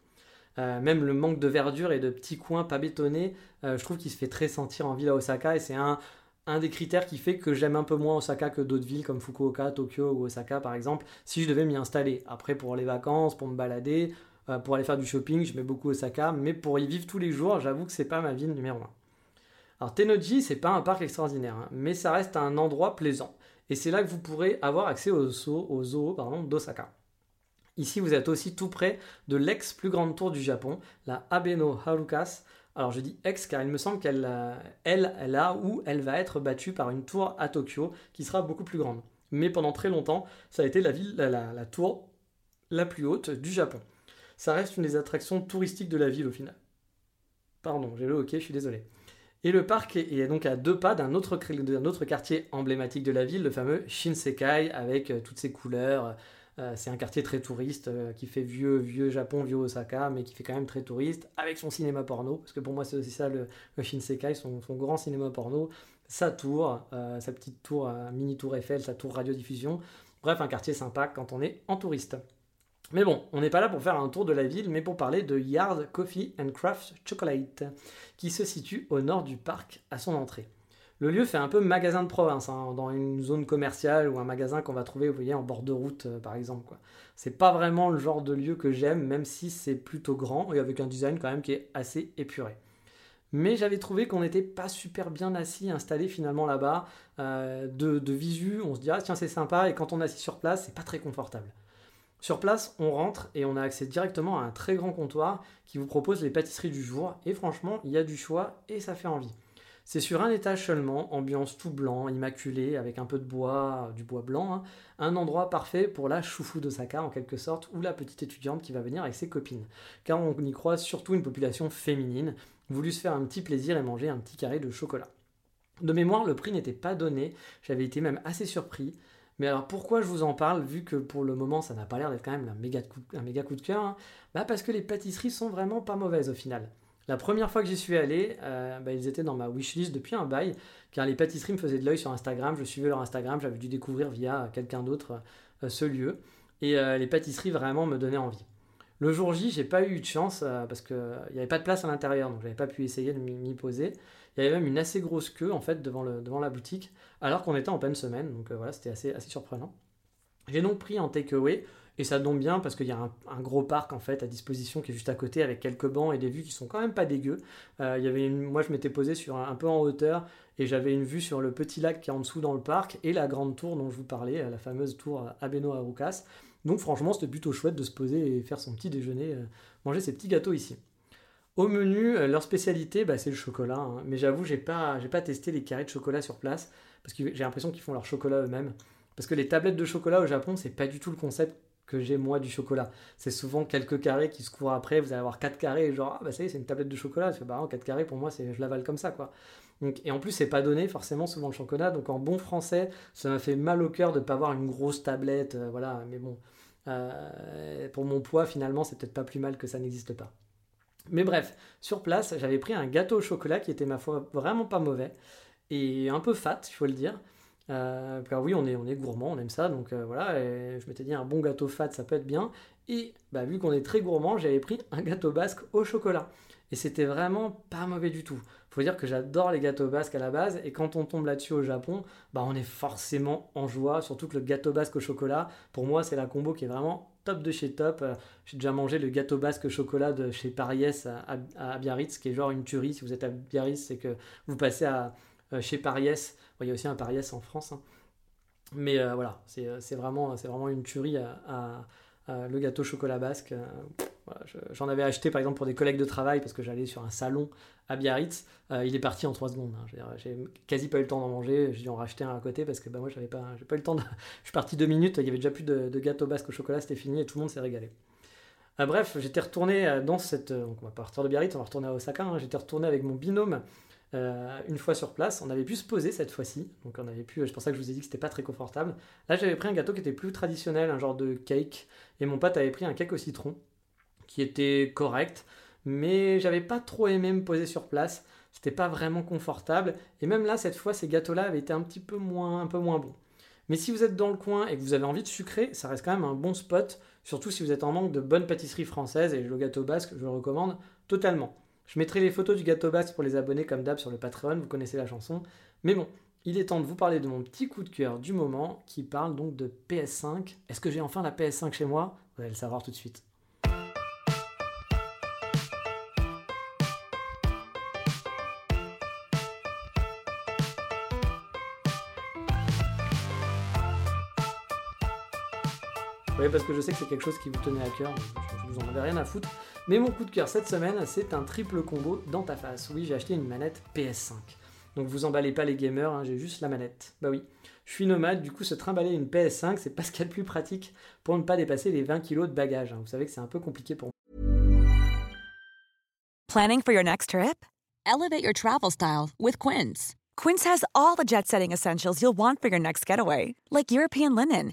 [SPEAKER 1] Euh, même le manque de verdure et de petits coins pas bétonnés, euh, je trouve qu'il se fait très sentir en ville à Osaka et c'est un, un des critères qui fait que j'aime un peu moins Osaka que d'autres villes comme Fukuoka, Tokyo ou Osaka par exemple, si je devais m'y installer. Après pour les vacances, pour me balader, euh, pour aller faire du shopping, je mets beaucoup Osaka, mais pour y vivre tous les jours, j'avoue que c'est pas ma ville numéro 1. Alors Tennoji, c'est pas un parc extraordinaire, hein, mais ça reste un endroit plaisant. Et c'est là que vous pourrez avoir accès au zoo, d'Osaka. Ici, vous êtes aussi tout près de l'ex plus grande tour du Japon, la Abeno Harukas. Alors je dis ex car il me semble qu'elle euh, elle, elle a ou elle va être battue par une tour à Tokyo qui sera beaucoup plus grande. Mais pendant très longtemps, ça a été la, ville, la, tour la plus haute du Japon. Ça reste une des attractions touristiques de la ville au final. Pardon, j'ai le hockey, je suis désolé. Et le parc est donc à deux pas d'un autre, quartier emblématique de la ville, le fameux Shinsekai, avec euh, toutes ses couleurs, euh, c'est un quartier très touriste euh, qui fait vieux, vieux Japon, vieux Osaka, mais qui fait quand même très touriste, avec son cinéma porno, parce que pour moi c'est aussi ça le, Shinsekai, son, grand cinéma porno, sa tour, sa petite tour, mini tour Eiffel, sa tour radiodiffusion. Bref, un quartier sympa quand on est en touriste. Mais bon, on n'est pas là pour faire un tour de la ville, mais pour parler de Yard Coffee and Craft Chocolate, qui se situe au nord du parc à son entrée. Le lieu fait un peu magasin de province, hein, dans une zone commerciale ou un magasin qu'on va trouver, vous voyez, en bord de route, euh, par exemple. C'est pas vraiment le genre de lieu que j'aime, même si c'est plutôt grand et avec un design quand même qui est assez épuré. Mais j'avais trouvé qu'on n'était pas super bien assis, installé finalement là-bas. Euh, de, visu, on se dit, ah tiens, c'est sympa, et quand on est assis sur place, c'est pas très confortable. Sur place, on rentre et on a accès directement à un très grand comptoir qui vous propose les pâtisseries du jour. Et franchement, il y a du choix et ça fait envie. C'est sur un étage seulement, ambiance tout blanc, immaculé, avec un peu de bois, du bois blanc, hein. un endroit parfait pour la choufou d'Osaka en quelque sorte, ou la petite étudiante qui va venir avec ses copines. Car on y croise surtout une population féminine, voulu se faire un petit plaisir et manger un petit carré de chocolat. De mémoire, le prix n'était pas donné, j'avais été même assez surpris. Mais alors pourquoi je vous en parle, vu que pour le moment ça n'a pas l'air d'être quand même un méga, coup, de cœur hein? Bah Parce que les pâtisseries sont vraiment pas mauvaises au final. La première fois que j'y suis allé, euh, bah, ils étaient dans ma wishlist depuis un bail, car les pâtisseries me faisaient de l'œil sur Instagram. Je suivais leur Instagram, j'avais dû découvrir via quelqu'un d'autre euh, ce lieu. Et euh, les pâtisseries vraiment me donnaient envie. Le jour J, j'ai pas eu de chance parce qu'il n'y avait pas de place à l'intérieur, donc j'avais pas pu essayer de m'y poser. Il y avait même une assez grosse queue en fait devant, le, devant la boutique, alors qu'on était en pleine semaine, donc voilà, c'était assez, assez surprenant. J'ai donc pris en takeaway et ça tombe bien parce qu'il y a un, gros parc en fait à disposition qui est juste à côté avec quelques bancs et des vues qui sont quand même pas dégueu. Euh, il y avait moi je m'étais posé sur un, peu en hauteur et j'avais une vue sur le petit lac qui est en dessous dans le parc et la grande tour dont je vous parlais, la fameuse tour Abeno Arukas. Donc franchement c'était plutôt chouette de se poser et faire son petit déjeuner, euh, manger ses petits gâteaux ici. Au menu, leur spécialité, bah, c'est le chocolat. Hein. Mais j'avoue, j'ai pas, pas testé les carrés de chocolat sur place parce que j'ai l'impression qu'ils font leur chocolat eux-mêmes. Parce que les tablettes de chocolat au Japon, c'est pas du tout le concept que j'ai moi du chocolat. C'est souvent quelques carrés qui se courent après, vous allez avoir quatre carrés, genre, ah bah ça y est, c'est une tablette de chocolat. Je bah 4 carrés, pour moi, c'est, je l'avale comme ça, quoi. Et en plus, c'est pas donné forcément souvent le chocolat, donc en bon français, ça m'a fait mal au cœur de pas avoir une grosse tablette, euh, voilà, mais bon, euh, pour mon poids, finalement, c'est peut-être pas plus mal que ça n'existe pas. Mais bref, sur place, j'avais pris un gâteau au chocolat qui était, ma foi, vraiment pas mauvais, et un peu fat, il faut le dire. Euh, car oui, on est, on est gourmand, on aime ça, donc euh, voilà, et je m'étais dit un bon gâteau fat, ça peut être bien. Et bah, vu qu'on est très gourmand, j'avais pris un gâteau basque au chocolat. Et c'était vraiment pas mauvais du tout. Faut dire que j'adore les gâteaux basques à la base, et quand on tombe là-dessus au Japon, bah, on est forcément en joie, surtout que le gâteau basque au chocolat, pour moi, c'est la combo qui est vraiment top de chez top. Euh, j'ai déjà mangé le gâteau basque au chocolat de chez Pariès à, à Biarritz, qui est genre une tuerie. Si vous êtes à Biarritz, c'est que vous passez à, chez Pariès il y a aussi un Pariès en France. Hein. Mais euh, voilà, euh, c'est vraiment, vraiment une tuerie à, le gâteau chocolat basque. Euh, j'en avais acheté par exemple pour des collègues de travail parce que j'allais sur un salon à Biarritz. il est parti en 3 secondes. Hein. J'ai quasi pas eu le temps d'en manger. J'ai dû en racheter un à côté parce que bah, moi j'avais pas, pas eu le temps. De... [LAUGHS] Je suis parti deux minutes. Il y avait déjà plus de, gâteau basque au chocolat. C'était fini et tout le monde s'est régalé. bref, j'étais retourné dans cette. Donc on va partir de Biarritz, on va retourner à Osaka. Hein. J'étais retourné avec mon binôme euh, une fois sur place, on avait pu se poser cette fois-ci. Donc on avait pu, c'est pour ça que je vous ai dit que c'était pas très confortable. Là, j'avais pris un gâteau qui était plus traditionnel, un genre de cake, et mon pote avait pris un cake au citron qui était correct, mais j'avais pas trop aimé me poser sur place. C'était pas vraiment confortable, et même là, cette fois, ces gâteaux-là avaient été un petit peu moins, un peu moins bons. Mais si vous êtes dans le coin et que vous avez envie de sucrer, ça reste quand même un bon spot, surtout si vous êtes en manque de bonnes pâtisseries françaises, et le gâteau basque, je le recommande totalement. Je mettrai les photos du gâteau basque pour les abonnés comme d'hab sur le Patreon, vous connaissez la chanson. Mais bon, il est temps de vous parler de mon petit coup de cœur du moment qui parle donc de PS5. Est-ce que j'ai enfin la PS5 chez moi? Vous allez le savoir tout de suite. Parce que je sais que c'est quelque chose qui vous tenait à cœur, je vous en avais rien à foutre. Mais mon coup de cœur cette semaine, c'est un triple combo dans ta face. Oui, j'ai acheté une manette PS5. Donc vous emballez pas les gamers, hein, j'ai juste la manette. Bah oui, je suis nomade, du coup se trimballer une PS5, c'est pas ce qu'il y a de plus pratique pour ne pas dépasser les 20 kilos de bagages. Hein. Vous savez que c'est un peu compliqué pour moi.
[SPEAKER 4] Planning for your next trip? Elevate your travel style with Quince. Quince has all the jet-setting essentials you'll want for your next getaway, like European linen,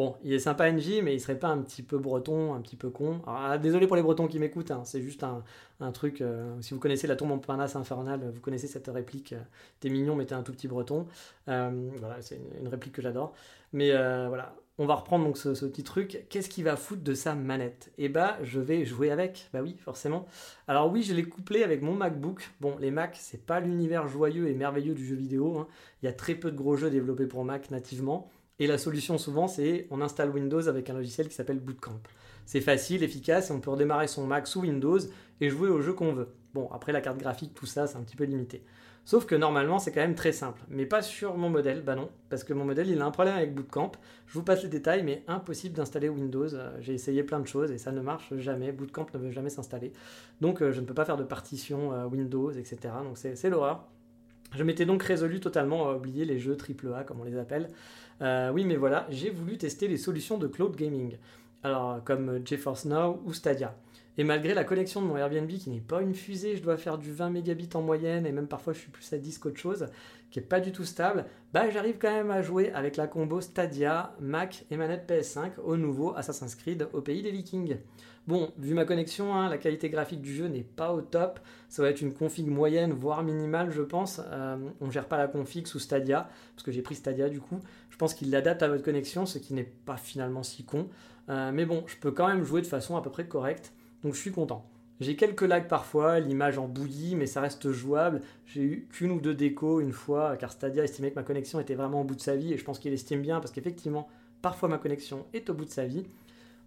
[SPEAKER 1] Bon, il est sympa NJ, mais il serait pas un petit peu breton, un petit peu con. Ah, désolé pour les bretons qui m'écoutent, hein, c'est juste un, truc. Euh, si vous connaissez la tombe Montparnasse infernale, vous connaissez cette réplique euh, T'es mignon, mais t'es un tout petit breton. Euh, voilà, c'est une, réplique que j'adore. Mais voilà, on va reprendre ce, petit truc. Qu'est-ce qui va foutre de sa manette? Eh bah, je vais jouer avec. Bah oui, forcément. Alors oui, je l'ai couplé avec mon MacBook. Bon, les Mac, c'est pas l'univers joyeux et merveilleux du jeu vidéo. Hein. Il y a très peu de gros jeux développés pour Mac nativement. Et la solution souvent, c'est on installe Windows avec un logiciel qui s'appelle Bootcamp. C'est facile, efficace, et on peut redémarrer son Mac sous Windows et jouer au jeu qu'on veut. Bon, après la carte graphique, tout ça, c'est un petit peu limité. Sauf que normalement, c'est quand même très simple. Mais pas sur mon modèle, bah non, parce que mon modèle, il a un problème avec Bootcamp. Je vous passe les détails, mais impossible d'installer Windows. Euh, j'ai essayé plein de choses et ça ne marche jamais. Bootcamp ne veut jamais s'installer. Donc, euh, je ne peux pas faire de partition euh, Windows, etc. Donc, c'est l'horreur. Je m'étais donc résolu totalement à oublier les jeux AAA, comme on les appelle. Euh, oui, mais voilà, j'ai voulu tester les solutions de cloud gaming, alors comme GeForce Now ou Stadia. Et malgré la connexion de mon Airbnb qui n'est pas une fusée, je dois faire du 20 mégabits en moyenne et même parfois je suis plus à 10 qu'autre chose, qui est pas du tout stable, bah j'arrive quand même à jouer avec la combo Stadia, Mac et manette PS5 au nouveau Assassin's Creed au pays des Vikings. Bon, vu ma connexion, hein, la qualité graphique du jeu n'est pas au top. Ça va être une config moyenne, voire minimale, je pense. Euh, on gère pas la config sous Stadia, parce que j'ai pris Stadia du coup. Je pense qu'il l'adapte à votre connexion, ce qui n'est pas finalement si con. Euh, mais bon, je peux quand même jouer de façon à peu près correcte, donc je suis content. J'ai quelques lags parfois, l'image en bouillie, mais ça reste jouable. J'ai eu qu'une ou deux décos une fois, car Stadia estimait que ma connexion était vraiment au bout de sa vie, et je pense qu'il estime bien, parce qu'effectivement, parfois ma connexion est au bout de sa vie.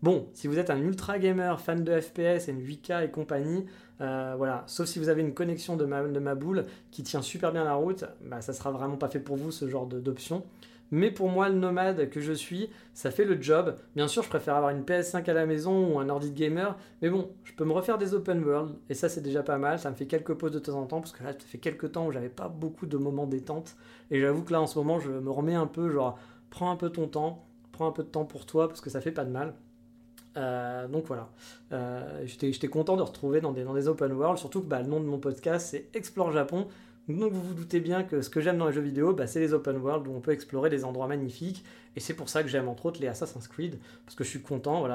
[SPEAKER 1] Bon, si vous êtes un ultra gamer, fan de FPS et une 8K et compagnie, euh, voilà, sauf si vous avez une connexion de ma, de ma boule qui tient super bien la route, bah, ça sera vraiment pas fait pour vous ce genre d'option. Mais pour moi, le nomade que je suis, ça fait le job. Bien sûr, je préfère avoir une PS5 à la maison ou un ordi de gamer, mais bon, je peux me refaire des open world, et ça c'est déjà pas mal. Ça me fait quelques pauses de temps en temps, parce que là, ça fait quelques temps où j'avais pas beaucoup de moments détente, et j'avoue que là, en ce moment, je me remets un peu, genre, prends un peu ton temps, prends un peu de temps pour toi, parce que ça fait pas de mal. Euh, donc voilà, euh, j'étais content de retrouver dans des, dans des open world, surtout que bah, le nom de mon podcast c'est Explore Japon. Donc vous vous doutez bien que ce que j'aime dans les jeux vidéo, bah, c'est les open world où on peut explorer des endroits magnifiques. Et c'est pour ça que j'aime entre autres les Assassin's Creed, parce que je suis content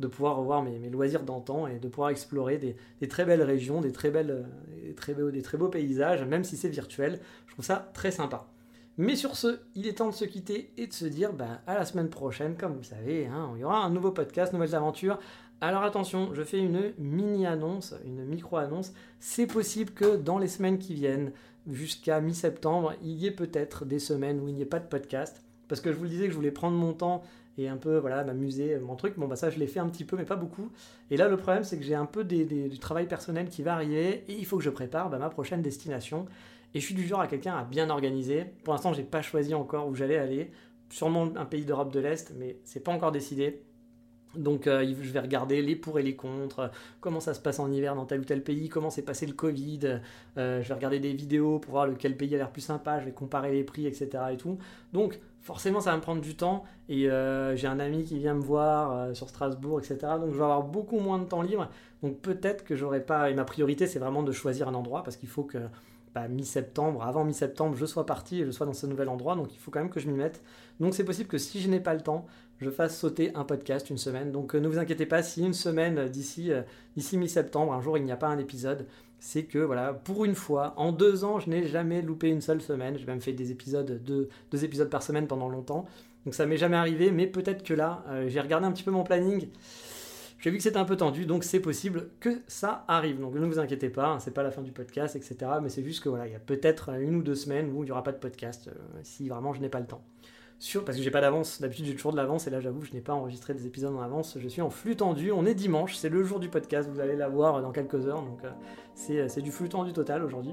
[SPEAKER 1] de pouvoir revoir mes, loisirs d'antan et de pouvoir explorer des, très belles régions, beaux, des très beaux paysages, même si c'est virtuel. Je trouve ça très sympa. Mais sur ce, il est temps de se quitter et de se dire bah, à la semaine prochaine, comme vous savez, hein, il y aura un nouveau podcast, nouvelles aventures. Alors attention, je fais une mini-annonce, une micro-annonce. C'est possible que dans les semaines qui viennent, jusqu'à mi-septembre, il y ait peut-être des semaines où il n'y ait pas de podcast. Parce que je vous le disais que je voulais prendre mon temps et un peu voilà m'amuser, mon truc. Bon bah ça je l'ai fait un petit peu mais pas beaucoup. Et là le problème c'est que j'ai un peu du travail personnel qui va arriver et il faut que je prépare bah, ma prochaine destination. Et je suis du genre à quelqu'un à bien organiser. Pour l'instant, j'ai pas choisi encore où j'allais aller. Sûrement un pays d'Europe de l'Est, mais c'est pas encore décidé. Donc euh, je vais regarder les pour et les contre, comment ça se passe en hiver dans tel ou tel pays, comment s'est passé le Covid, euh, je vais regarder des vidéos pour voir lequel pays a l'air plus sympa, je vais comparer les prix, etc. Et tout. Donc forcément ça va me prendre du temps et euh, j'ai un ami qui vient me voir sur Strasbourg, etc. Donc je vais avoir beaucoup moins de temps libre. Donc peut-être que j'aurai pas... Et ma priorité c'est vraiment de choisir un endroit parce qu'il faut que mi-septembre, avant mi-septembre, je sois parti et je sois dans ce nouvel endroit, donc il faut quand même que je m'y mette. Donc c'est possible que si je n'ai pas le temps, je fasse sauter un podcast une semaine. Donc euh, ne vous inquiétez pas, si une semaine euh, d'ici euh, d'ici mi-septembre, un jour il n'y a pas un épisode, c'est que voilà, pour une fois, en deux ans, je n'ai jamais loupé une seule semaine. J'ai même fait des épisodes, deux, deux épisodes par semaine pendant longtemps. Donc ça m'est jamais arrivé, mais peut-être que là, j'ai regardé un petit peu mon planning. J'ai vu que c'était un peu tendu, donc c'est possible que ça arrive. Donc ne vous inquiétez pas, hein, c'est pas la fin du podcast, etc. Mais c'est juste que voilà, il y a peut-être une ou deux semaines où il n'y aura pas de podcast, euh, si vraiment je n'ai pas le temps. Parce que j'ai pas d'avance, d'habitude j'ai toujours de l'avance, et là j'avoue, je n'ai pas enregistré des épisodes en avance, je suis en flux tendu, on est dimanche, c'est le jour du podcast, vous allez l'avoir dans quelques heures, donc euh, c'est du flux tendu total aujourd'hui.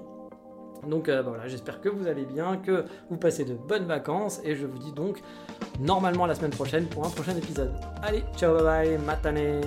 [SPEAKER 1] Donc euh, bah voilà, j'espère que vous allez bien, que vous passez de bonnes vacances, et je vous dis donc normalement la semaine prochaine pour un prochain épisode. Allez, ciao, bye bye, matane